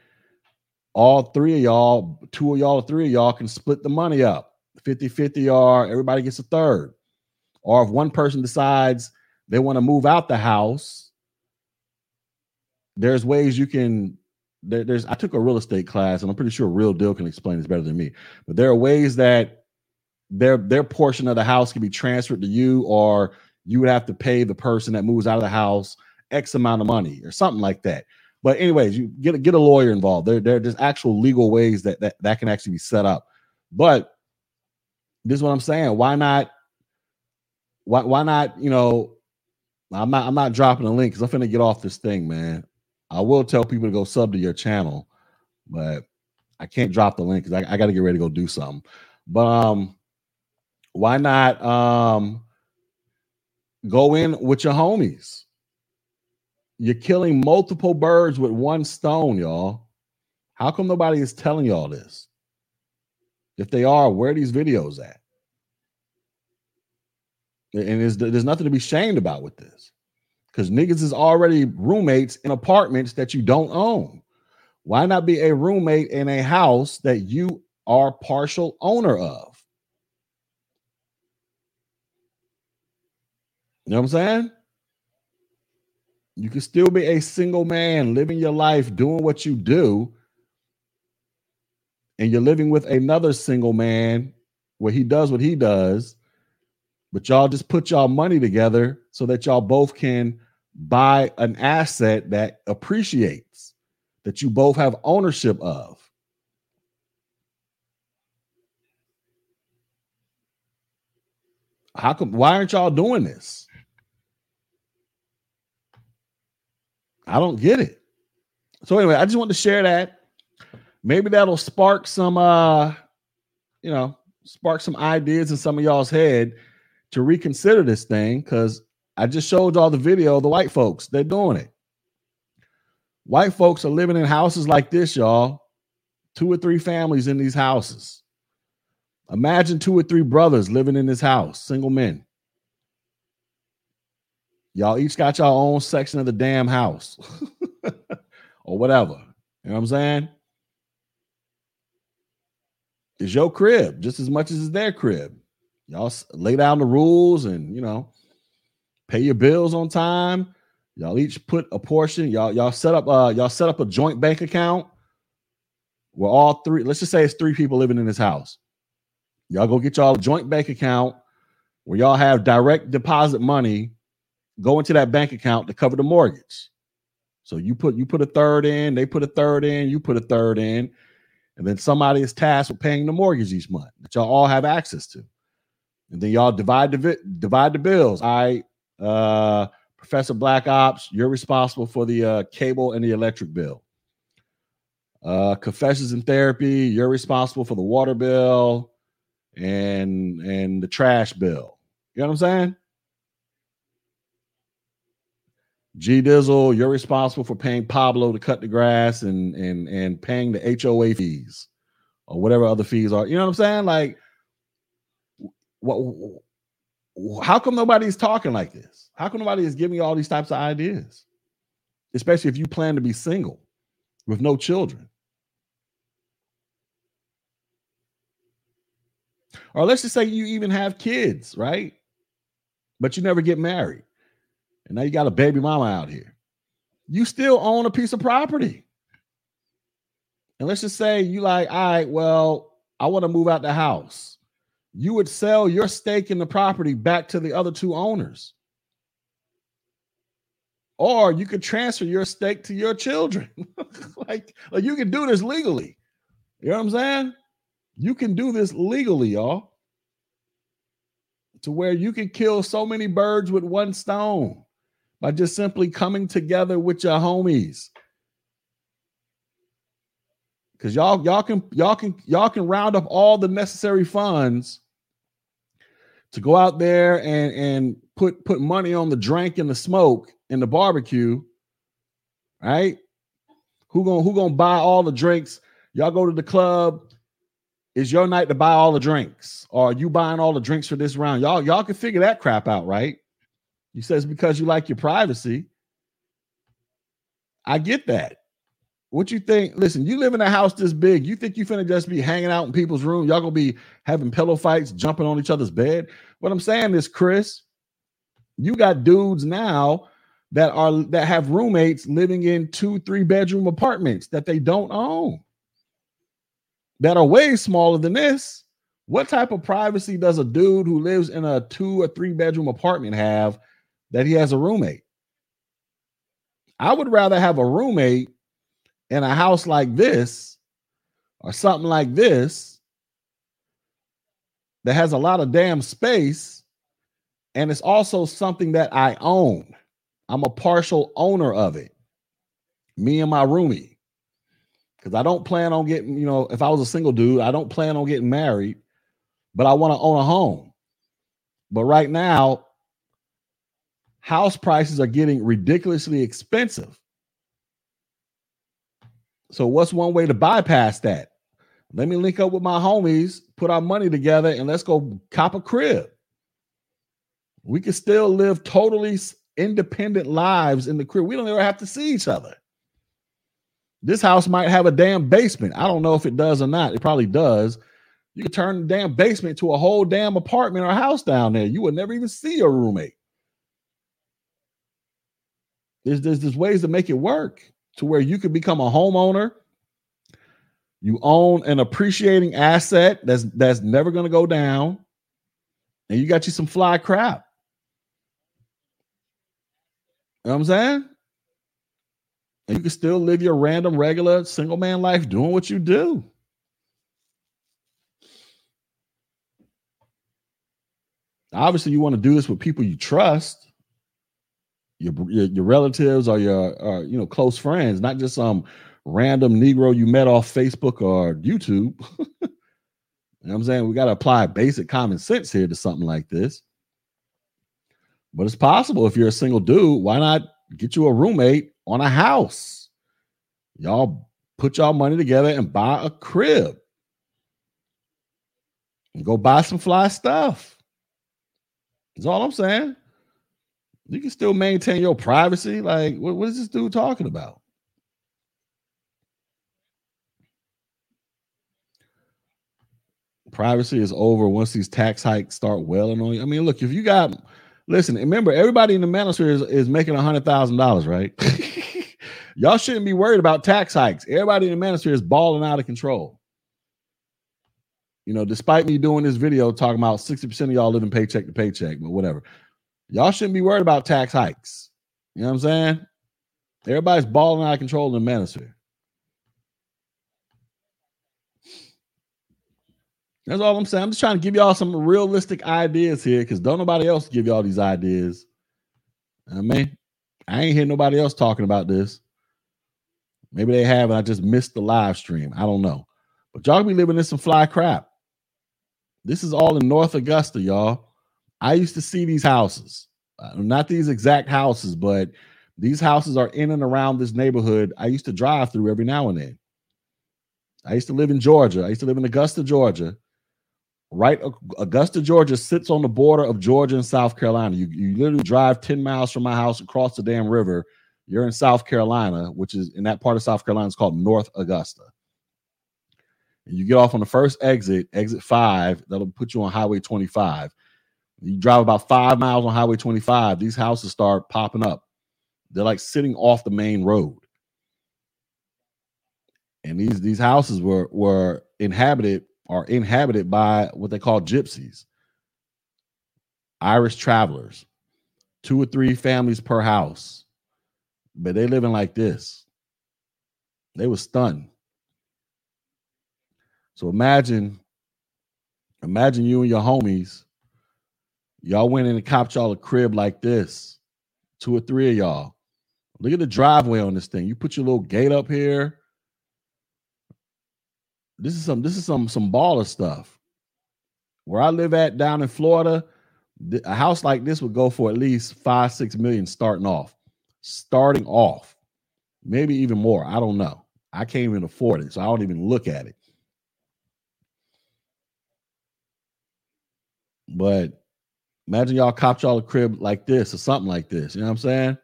all three of y'all, two of y'all three of y'all can split the money up. 50-50 or everybody gets a third. Or if one person decides they want to move out the house, there's ways you can there, there's I took a real estate class and I'm pretty sure Real Deal can explain this better than me. But there are ways that their their portion of the house can be transferred to you, or you would have to pay the person that moves out of the house X amount of money or something like that. But anyways, you get a, get a lawyer involved. There, there are just actual legal ways that, that that can actually be set up. But this is what I'm saying. Why not? Why why not? You know, I'm not I'm not dropping a link because I'm gonna get off this thing, man. I will tell people to go sub to your channel, but I can't drop the link because I, I got to get ready to go do something. But um, why not um go in with your homies? You're killing multiple birds with one stone, y'all. How come nobody is telling y'all this? If they are, where are these videos at? And there's, there's nothing to be shamed about with this because niggas is already roommates in apartments that you don't own. Why not be a roommate in a house that you are partial owner of? You know what I'm saying? You can still be a single man living your life, doing what you do, and you're living with another single man where he does what he does, but y'all just put y'all money together so that y'all both can buy an asset that appreciates, that you both have ownership of. How come why aren't y'all doing this? I don't get it. So anyway, I just want to share that. Maybe that'll spark some uh you know, spark some ideas in some of y'all's head to reconsider this thing cuz I just showed y'all the video of the white folks. They're doing it. White folks are living in houses like this, y'all. two or three families in these houses. Imagine two or three brothers living in this house, single men. Y'all each got your own section of the damn house or whatever. You know what I'm saying? It's your crib just as much as it's their crib. Y'all lay down the rules and, you know, pay your bills on time. Y'all each put a portion. Y'all y'all set up uh y'all set up a joint bank account where all three, let's just say it's three people living in this house. Y'all go get y'all a joint bank account where y'all have direct deposit money go into that bank account to cover the mortgage. So you put you put a third in, they put a third in, you put a third in, and then somebody is tasked with paying the mortgage each month that y'all all have access to. And then y'all divide the divide the bills. I uh Professor Black Ops, you're responsible for the uh, cable and the electric bill. Uh, confessions and therapy, you're responsible for the water bill and and the trash bill. You know what I'm saying? G Dizzle, you're responsible for paying Pablo to cut the grass and and and paying the HOA fees or whatever other fees are. You know what I'm saying? Like, what? How come nobody's talking like this? How come nobody is giving you all these types of ideas? Especially if you plan to be single with no children. Or let's just say you even have kids, right? But you never get married and now you got a baby mama out here. You still own a piece of property. And let's just say you like, all right, well, I want to move out the house. You would sell your stake in the property back to the other two owners. Or you could transfer your stake to your children. like, like you can do this legally. You know what I'm saying? You can do this legally, y'all. To where you can kill so many birds with one stone by just simply coming together with your homies. Cause y'all y'all can y'all can y'all can round up all the necessary funds to go out there and and put put money on the drink and the smoke and the barbecue, right? Who gonna who gonna buy all the drinks? Y'all go to the club. It's your night to buy all the drinks, or are you buying all the drinks for this round? Y'all y'all can figure that crap out, right? You says because you like your privacy. I get that. What you think? Listen, you live in a house this big. You think you're finna just be hanging out in people's room? Y'all gonna be having pillow fights, jumping on each other's bed? What I'm saying is, Chris, you got dudes now that are that have roommates living in two, three bedroom apartments that they don't own, that are way smaller than this. What type of privacy does a dude who lives in a two or three bedroom apartment have that he has a roommate. I would rather have a roommate in a house like this or something like this that has a lot of damn space and it's also something that I own. I'm a partial owner of it. Me and my roomie. Because I don't plan on getting, you know, if I was a single dude, I don't plan on getting married, but I want to own a home. But right now, house prices are getting ridiculously expensive. So, what's one way to bypass that? Let me link up with my homies, put our money together, and let's go cop a crib. We can still live totally independent lives in the crib. We don't ever have to see each other. This house might have a damn basement. I don't know if it does or not. It probably does. You could turn the damn basement to a whole damn apartment or house down there. You would never even see your roommate. There's, there's there's ways to make it work to where you could become a homeowner. You own an appreciating asset that's that's never going to go down, and you got you some fly crap. You know what I'm saying? And you can still live your random, regular single man life doing what you do. Obviously, you want to do this with people you trust your your, your relatives or your uh, you know close friends, not just some random Negro you met off Facebook or YouTube. you know what I'm saying? We got to apply basic common sense here to something like this. But it's possible if you're a single dude, why not get you a roommate on a house? Y'all put y'all money together and buy a crib. And go buy some fly stuff. That's all I'm saying. You can still maintain your privacy. Like, what, what is this dude talking about? Privacy is over once these tax hikes start welling on you. I mean, look, if you got listen, remember everybody in the manosphere is, is making a hundred thousand dollars, right? Y'all shouldn't be worried about tax hikes. Everybody in the manosphere is balling out of control. You know, despite me doing this video talking about 60% of y'all living paycheck to paycheck, but whatever. Y'all shouldn't be worried about tax hikes. You know what I'm saying? Everybody's balling out of control in the manosphere. That's all I'm saying. I'm just trying to give y'all some realistic ideas here because don't nobody else give y'all these ideas. I mean, I ain't hear nobody else talking about this. Maybe they have, and I just missed the live stream. I don't know. But y'all be living in some fly crap. This is all in North Augusta, y'all. I used to see these houses, uh, not these exact houses, but these houses are in and around this neighborhood. I used to drive through every now and then. I used to live in Georgia. I used to live in Augusta, Georgia. Right, Augusta, Georgia sits on the border of Georgia and South Carolina. You, you literally drive 10 miles from my house across the damn river. You're in South Carolina, which is in that part of South Carolina, it's called North Augusta. And you get off on the first exit, exit five, that'll put you on Highway 25. You drive about five miles on Highway 25, these houses start popping up. They're like sitting off the main road. And these these houses were were inhabited or inhabited by what they call gypsies, Irish travelers, two or three families per house. But they living like this. They were stunned. So imagine, imagine you and your homies Y'all went in and copped y'all a crib like this. Two or three of y'all. Look at the driveway on this thing. You put your little gate up here. This is some this is some some baller stuff. Where I live at down in Florida, a house like this would go for at least five, six million starting off. Starting off. Maybe even more. I don't know. I can't even afford it, so I don't even look at it. But Imagine y'all copped y'all a crib like this or something like this. You know what I'm saying?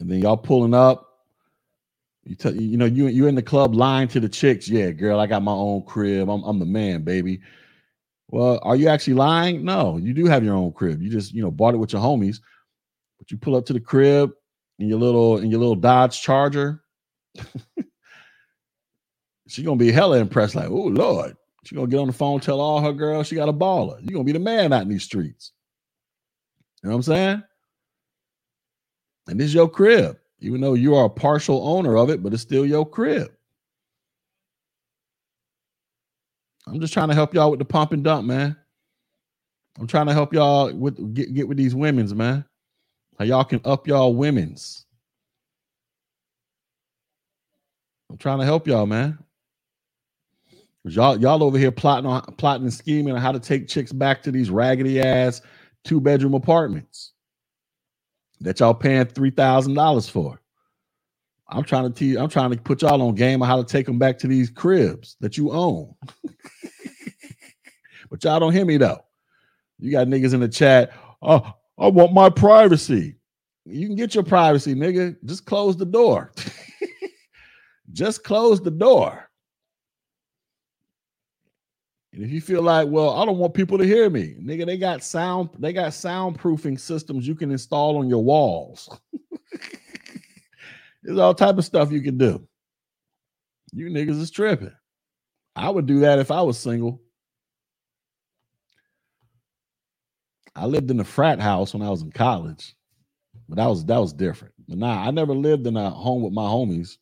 And then y'all pulling up. You tell you know you you in the club lying to the chicks. Yeah, girl, I got my own crib. I'm I'm the man, baby. Well, are you actually lying? No, you do have your own crib. You just you know bought it with your homies, but you pull up to the crib in your little in your little Dodge Charger. she gonna be hella impressed. Like, oh Lord, she gonna get on the phone, tell all her girls she got a baller. You gonna be the man out in these streets. You know what I'm saying? And this is your crib, even though you are a partial owner of it, but it's still your crib. I'm just trying to help y'all with the pump and dump, man. I'm trying to help y'all with get, get with these women's, man. How y'all can up y'all women's. I'm trying to help y'all, man. Y'all, y'all over here plotting on plotting and scheming on how to take chicks back to these raggedy ass two bedroom apartments that y'all paying three thousand dollars for. I'm trying to teach, I'm trying to put y'all on game on how to take them back to these cribs that you own. but y'all don't hear me though. You got niggas in the chat. Oh, I want my privacy. You can get your privacy, nigga. Just close the door. Just close the door. And if you feel like, well, I don't want people to hear me, nigga, they got sound, they got soundproofing systems you can install on your walls. There's all type of stuff you can do. You niggas is tripping. I would do that if I was single. I lived in a frat house when I was in college, but that was that was different. But nah, I never lived in a home with my homies.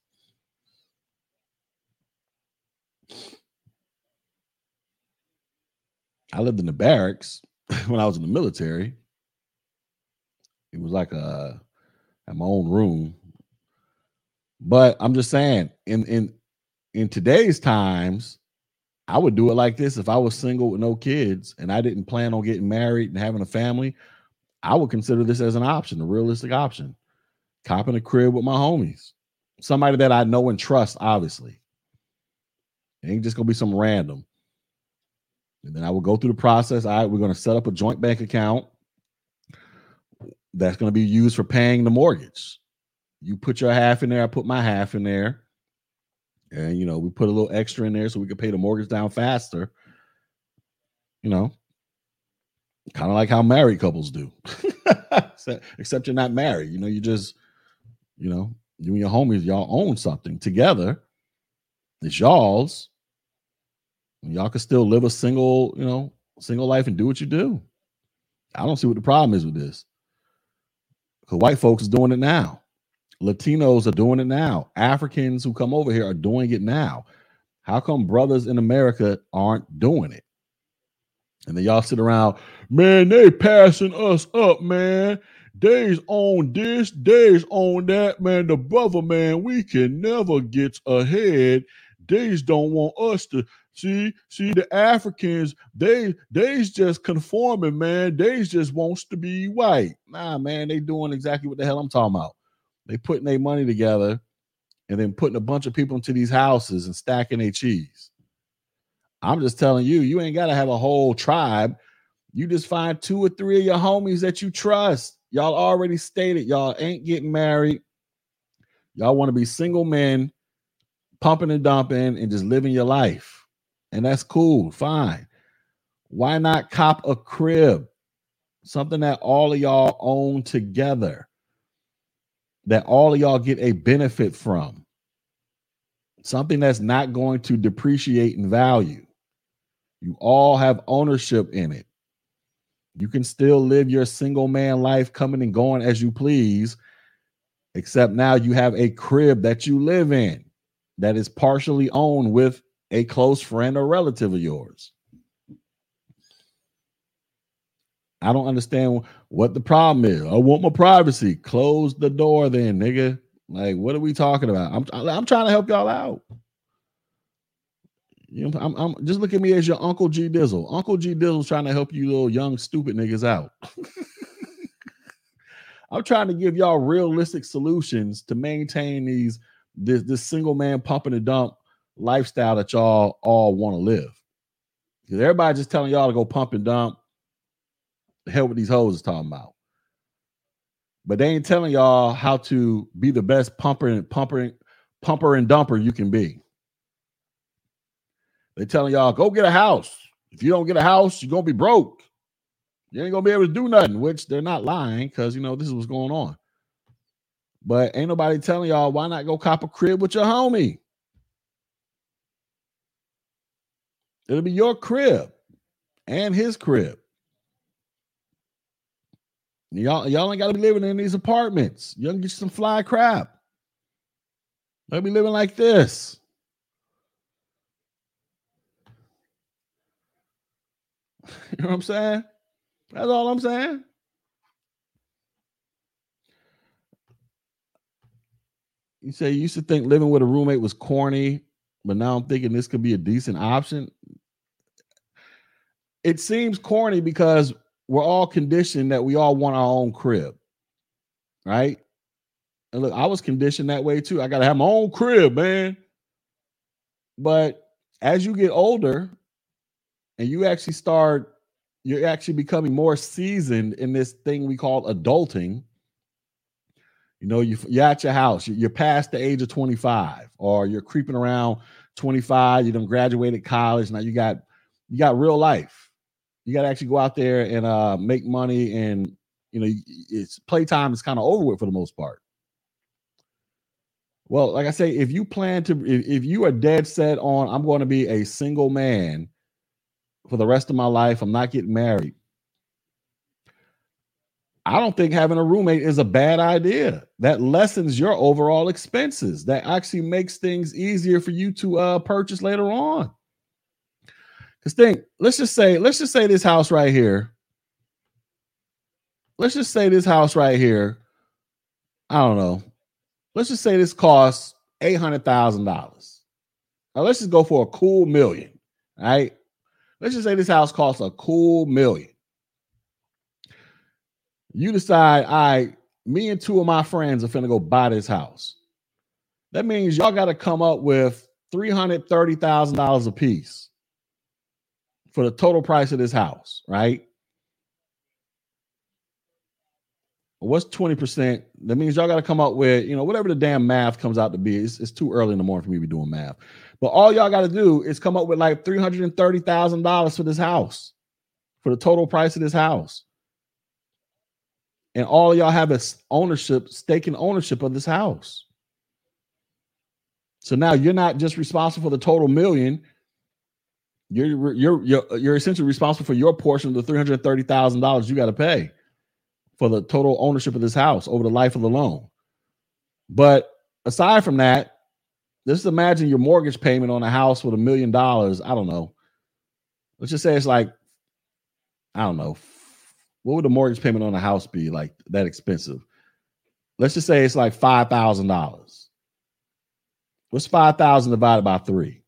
I lived in the barracks when I was in the military. It was like a at my own room. But I'm just saying, in in in today's times, I would do it like this if I was single with no kids and I didn't plan on getting married and having a family. I would consider this as an option, a realistic option. Copping a crib with my homies. somebody that I know and trust, obviously. It ain't just gonna be some random. And then I will go through the process. All right, we're gonna set up a joint bank account that's gonna be used for paying the mortgage. You put your half in there, I put my half in there. And you know, we put a little extra in there so we can pay the mortgage down faster. You know, kind of like how married couples do. Except you're not married. You know, you just, you know, you and your homies, y'all own something together. It's y'all's. Y'all can still live a single, you know, single life and do what you do. I don't see what the problem is with this. Because white folks is doing it now. Latinos are doing it now. Africans who come over here are doing it now. How come brothers in America aren't doing it? And then y'all sit around, man, they passing us up, man. Days on this, days on that, man. The brother, man, we can never get ahead. Days don't want us to see, see the Africans, they they's just conforming, man. Days just wants to be white. Nah, man, they doing exactly what the hell I'm talking about. They putting their money together and then putting a bunch of people into these houses and stacking their cheese. I'm just telling you, you ain't got to have a whole tribe. You just find two or three of your homies that you trust. Y'all already stated y'all ain't getting married. Y'all want to be single men, pumping and dumping and just living your life. And that's cool, fine. Why not cop a crib? Something that all of y'all own together, that all of y'all get a benefit from. Something that's not going to depreciate in value. You all have ownership in it. You can still live your single man life coming and going as you please, except now you have a crib that you live in that is partially owned with a close friend or relative of yours. I don't understand what the problem is. I want my privacy. Close the door then, nigga. Like, what are we talking about? I'm I'm trying to help y'all out. You know, I'm, I'm just look at me as your Uncle G Dizzle. Uncle G Dizzle's trying to help you little young stupid niggas out. I'm trying to give y'all realistic solutions to maintain these this this single man pumping and dump lifestyle that y'all all want to live. Because everybody just telling y'all to go pump and dump. The hell what these hoes is talking about. But they ain't telling y'all how to be the best pumper and pumper, and pumper and dumper you can be. They telling y'all go get a house. If you don't get a house, you're gonna be broke. You ain't gonna be able to do nothing. Which they're not lying because you know this is what's going on. But ain't nobody telling y'all why not go cop a crib with your homie. It'll be your crib and his crib. Y'all, y'all ain't got to be living in these apartments. You can get some fly crap. They'll be living like this. You know what I'm saying? That's all I'm saying. You say you used to think living with a roommate was corny, but now I'm thinking this could be a decent option. It seems corny because we're all conditioned that we all want our own crib, right? And look, I was conditioned that way too. I got to have my own crib, man. But as you get older and you actually start you're actually becoming more seasoned in this thing we call adulting you know you, you're at your house you're past the age of 25 or you're creeping around 25 you done graduated college now you got you got real life you got to actually go out there and uh make money and you know it's playtime is kind of over with for the most part well like i say if you plan to if, if you are dead set on i'm going to be a single man for the rest of my life. I'm not getting married. I don't think having a roommate is a bad idea. That lessens your overall expenses. That actually makes things easier for you to uh, purchase later on. Because think, let's just say, let's just say this house right here. Let's just say this house right here. I don't know. Let's just say this costs eight hundred thousand dollars. Now let's just go for a cool million. Right? Let's just say this house costs a cool million. You decide, I, me and two of my friends are finna go buy this house. That means y'all got to come up with $330,000 a piece for the total price of this house, right? What's 20%? That means y'all got to come up with, you know, whatever the damn math comes out to be. It's, it's too early in the morning for me to be doing math. But all y'all got to do is come up with like $330,000 for this house, for the total price of this house. And all y'all have is ownership, stake in ownership of this house. So now you're not just responsible for the total million. You're you're you're you're essentially responsible for your portion of the three hundred thirty thousand dollars you got to pay for the total ownership of this house over the life of the loan. But aside from that, let's just imagine your mortgage payment on a house with a million dollars. I don't know. Let's just say it's like, I don't know. What would the mortgage payment on a house be like that expensive? Let's just say it's like five thousand dollars. What's 5,000 divided by three?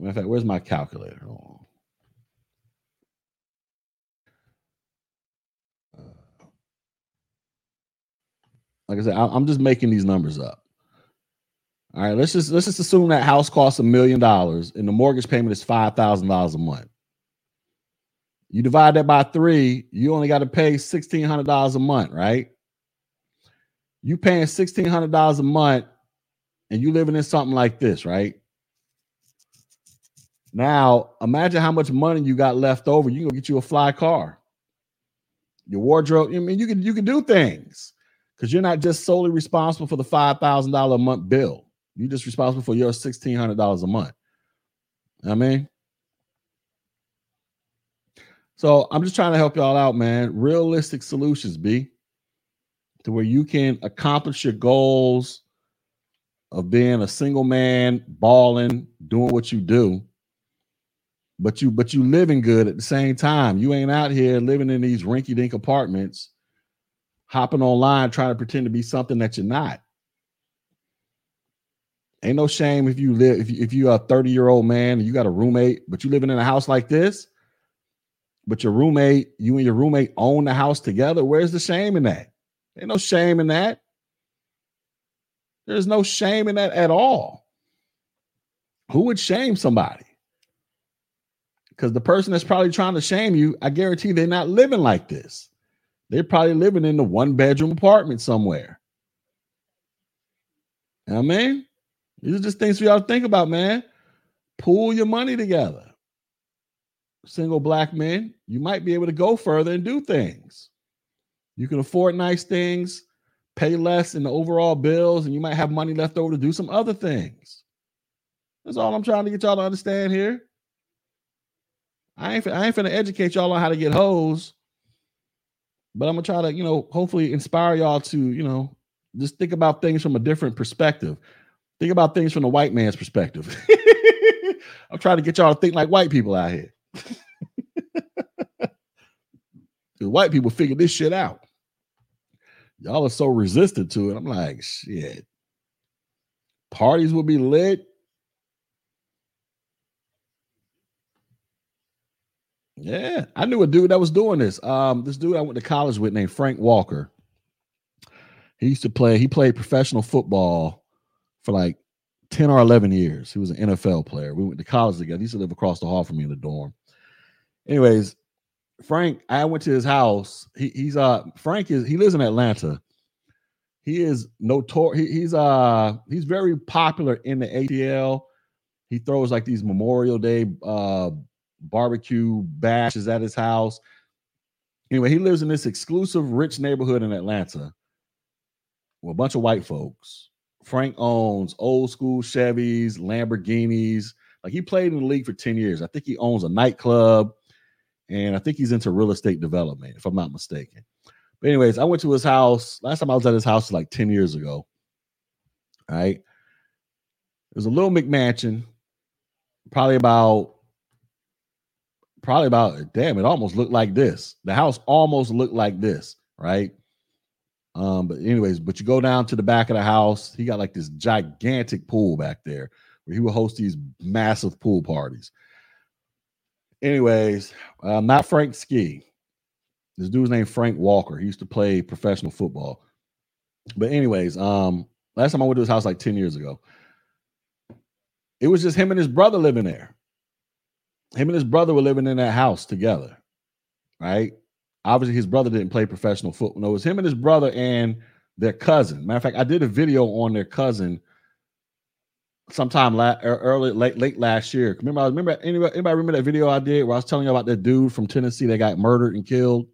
In fact, where's my calculator? Uh, like I said, I'm just making these numbers up. All right, let's just let's just assume that house costs a million dollars and the mortgage payment is five thousand dollars a month. You divide that by three, you only got to pay sixteen hundred dollars a month, right? You paying sixteen hundred dollars a month and you living in something like this, right? Now, imagine how much money you got left over. You can get you a fly car. Your wardrobe, I mean, you can you can do things because you're not just solely responsible for the five thousand dollar a month bill. You're just responsible for your sixteen hundred dollars a month. I mean, so I'm just trying to help y'all out, man. Realistic solutions, B, to where you can accomplish your goals of being a single man, balling, doing what you do, but you but you living good at the same time. You ain't out here living in these rinky dink apartments, hopping online trying to pretend to be something that you're not. Ain't no shame if you live if you, if you're a 30 year old man and you got a roommate, but you living in a house like this. But your roommate, you and your roommate own the house together. Where's the shame in that? Ain't no shame in that. There's no shame in that at all. Who would shame somebody? Because the person that's probably trying to shame you, I guarantee they're not living like this. They're probably living in the one bedroom apartment somewhere. I mean, these are just things for y'all to think about, man. Pool your money together. Single black men, you might be able to go further and do things. You can afford nice things pay less in the overall bills, and you might have money left over to do some other things. That's all I'm trying to get y'all to understand here. I ain't I ain't finna educate y'all on how to get hoes, but I'm gonna try to, you know, hopefully inspire y'all to, you know, just think about things from a different perspective. Think about things from the white man's perspective. I'm trying to get y'all to think like white people out here. white people figure this shit out y'all are so resistant to it. I'm like, shit. Parties will be lit. Yeah, I knew a dude that was doing this. Um, this dude I went to college with named Frank Walker. He used to play, he played professional football for like 10 or 11 years. He was an NFL player. We went to college together. He used to live across the hall from me in the dorm. Anyways, Frank, I went to his house. He, he's uh Frank is he lives in Atlanta. He is notorious. He, he's uh he's very popular in the ATL. He throws like these Memorial Day uh barbecue bashes at his house. Anyway, he lives in this exclusive rich neighborhood in Atlanta with a bunch of white folks. Frank owns old school Chevys, Lamborghinis. Like he played in the league for 10 years. I think he owns a nightclub and I think he's into real estate development, if I'm not mistaken. But anyways, I went to his house. Last time I was at his house like 10 years ago. Right. It was a little McMansion, probably about, probably about, damn, it almost looked like this. The house almost looked like this, right? Um, but anyways, but you go down to the back of the house, he got like this gigantic pool back there where he would host these massive pool parties anyways, uh, not Frank Ski. This dude's named Frank Walker. He used to play professional football. But anyways, um, Last time I went to his house like 10 years ago. It was just him and his brother living there. Him and his brother were living in that house together. Right. Obviously, his brother didn't play professional football. No, it was him and his brother and their cousin. Matter of fact, I did a video on their cousin sometime la- early, late, late last year. Remember, I remember anybody, anybody remember that video I did where I was telling you about that dude from Tennessee that got murdered and killed?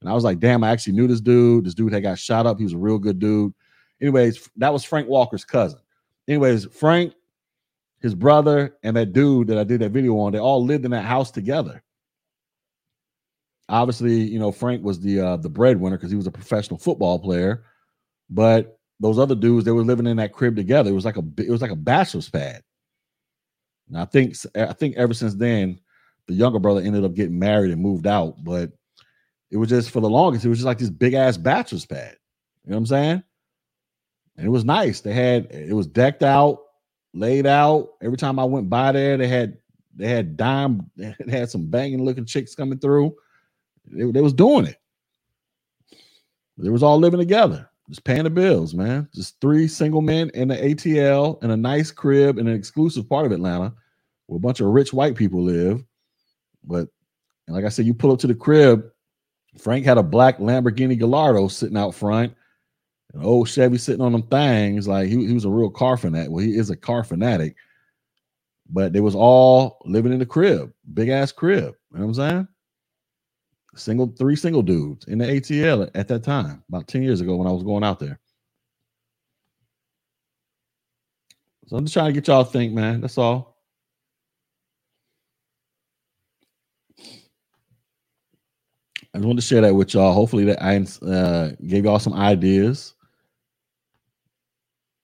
And I was like, damn, I actually knew this dude. This dude had got shot up. He was a real good dude. Anyways, that was Frank Walker's cousin. Anyways, Frank, his brother, and that dude that I did that video on, they all lived in that house together. Obviously, you know, Frank was the uh, the breadwinner because he was a professional football player, but those other dudes they were living in that crib together. It was like a it was like a bachelor's pad. And I think I think ever since then, the younger brother ended up getting married and moved out. But it was just for the longest, it was just like this big ass bachelor's pad. You know what I'm saying? And it was nice. They had it was decked out, laid out. Every time I went by there, they had they had dime, they had some banging looking chicks coming through. They, they was doing it. They was all living together. Just paying the bills, man. Just three single men in the ATL in a nice crib in an exclusive part of Atlanta where a bunch of rich white people live. But like I said, you pull up to the crib, Frank had a black Lamborghini Gallardo sitting out front, an old Chevy sitting on them things. Like he, he was a real car fanatic. Well, he is a car fanatic, but they was all living in the crib, big ass crib. You know what I'm saying? single three single dudes in the ATL at that time, about 10 years ago when I was going out there. So I'm just trying to get y'all to think, man. That's all. I just wanted to share that with y'all. Hopefully that I uh, gave y'all some ideas.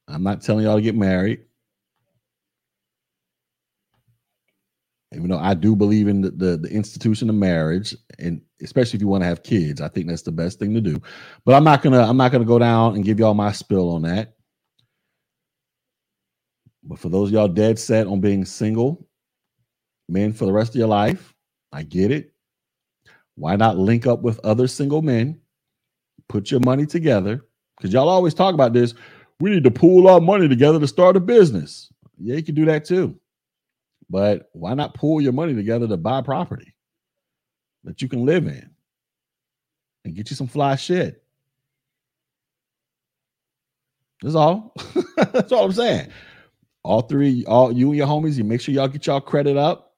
I'm not telling y'all to get married. even though I do believe in the, the, the institution of marriage, and especially if you want to have kids, I think that's the best thing to do. But I'm not gonna I'm not gonna go down and give y'all my spill on that. But for those y'all dead set on being single men for the rest of your life, I get it. Why not link up with other single men? Put your money together because y'all always talk about this. We need to pool our money together to start a business. Yeah, you can do that too. But why not pool your money together to buy property that you can live in and get you some fly shit? That's all. That's all I'm saying. All three, all you and your homies, you make sure y'all get y'all credit up,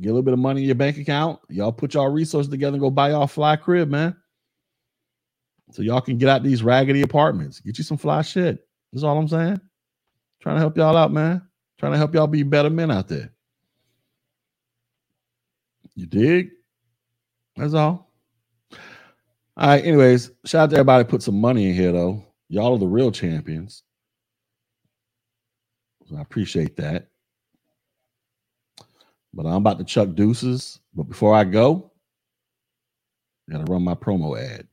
get a little bit of money in your bank account. Y'all put y'all resources together and go buy y'all fly crib, man. So y'all can get out these raggedy apartments. Get you some fly shit. That's all I'm saying. Trying to help y'all out, man. Trying to help y'all be better men out there. You dig? That's all. All right. Anyways, shout out to everybody put some money in here though. Y'all are the real champions. So I appreciate that. But I'm about to chuck deuces. But before I go, gotta run my promo ad.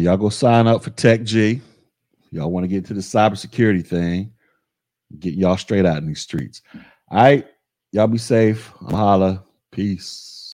Y'all go sign up for Tech G. Y'all want to get into the cybersecurity thing, get y'all straight out in these streets. All right, y'all be safe. I'm holla. Peace.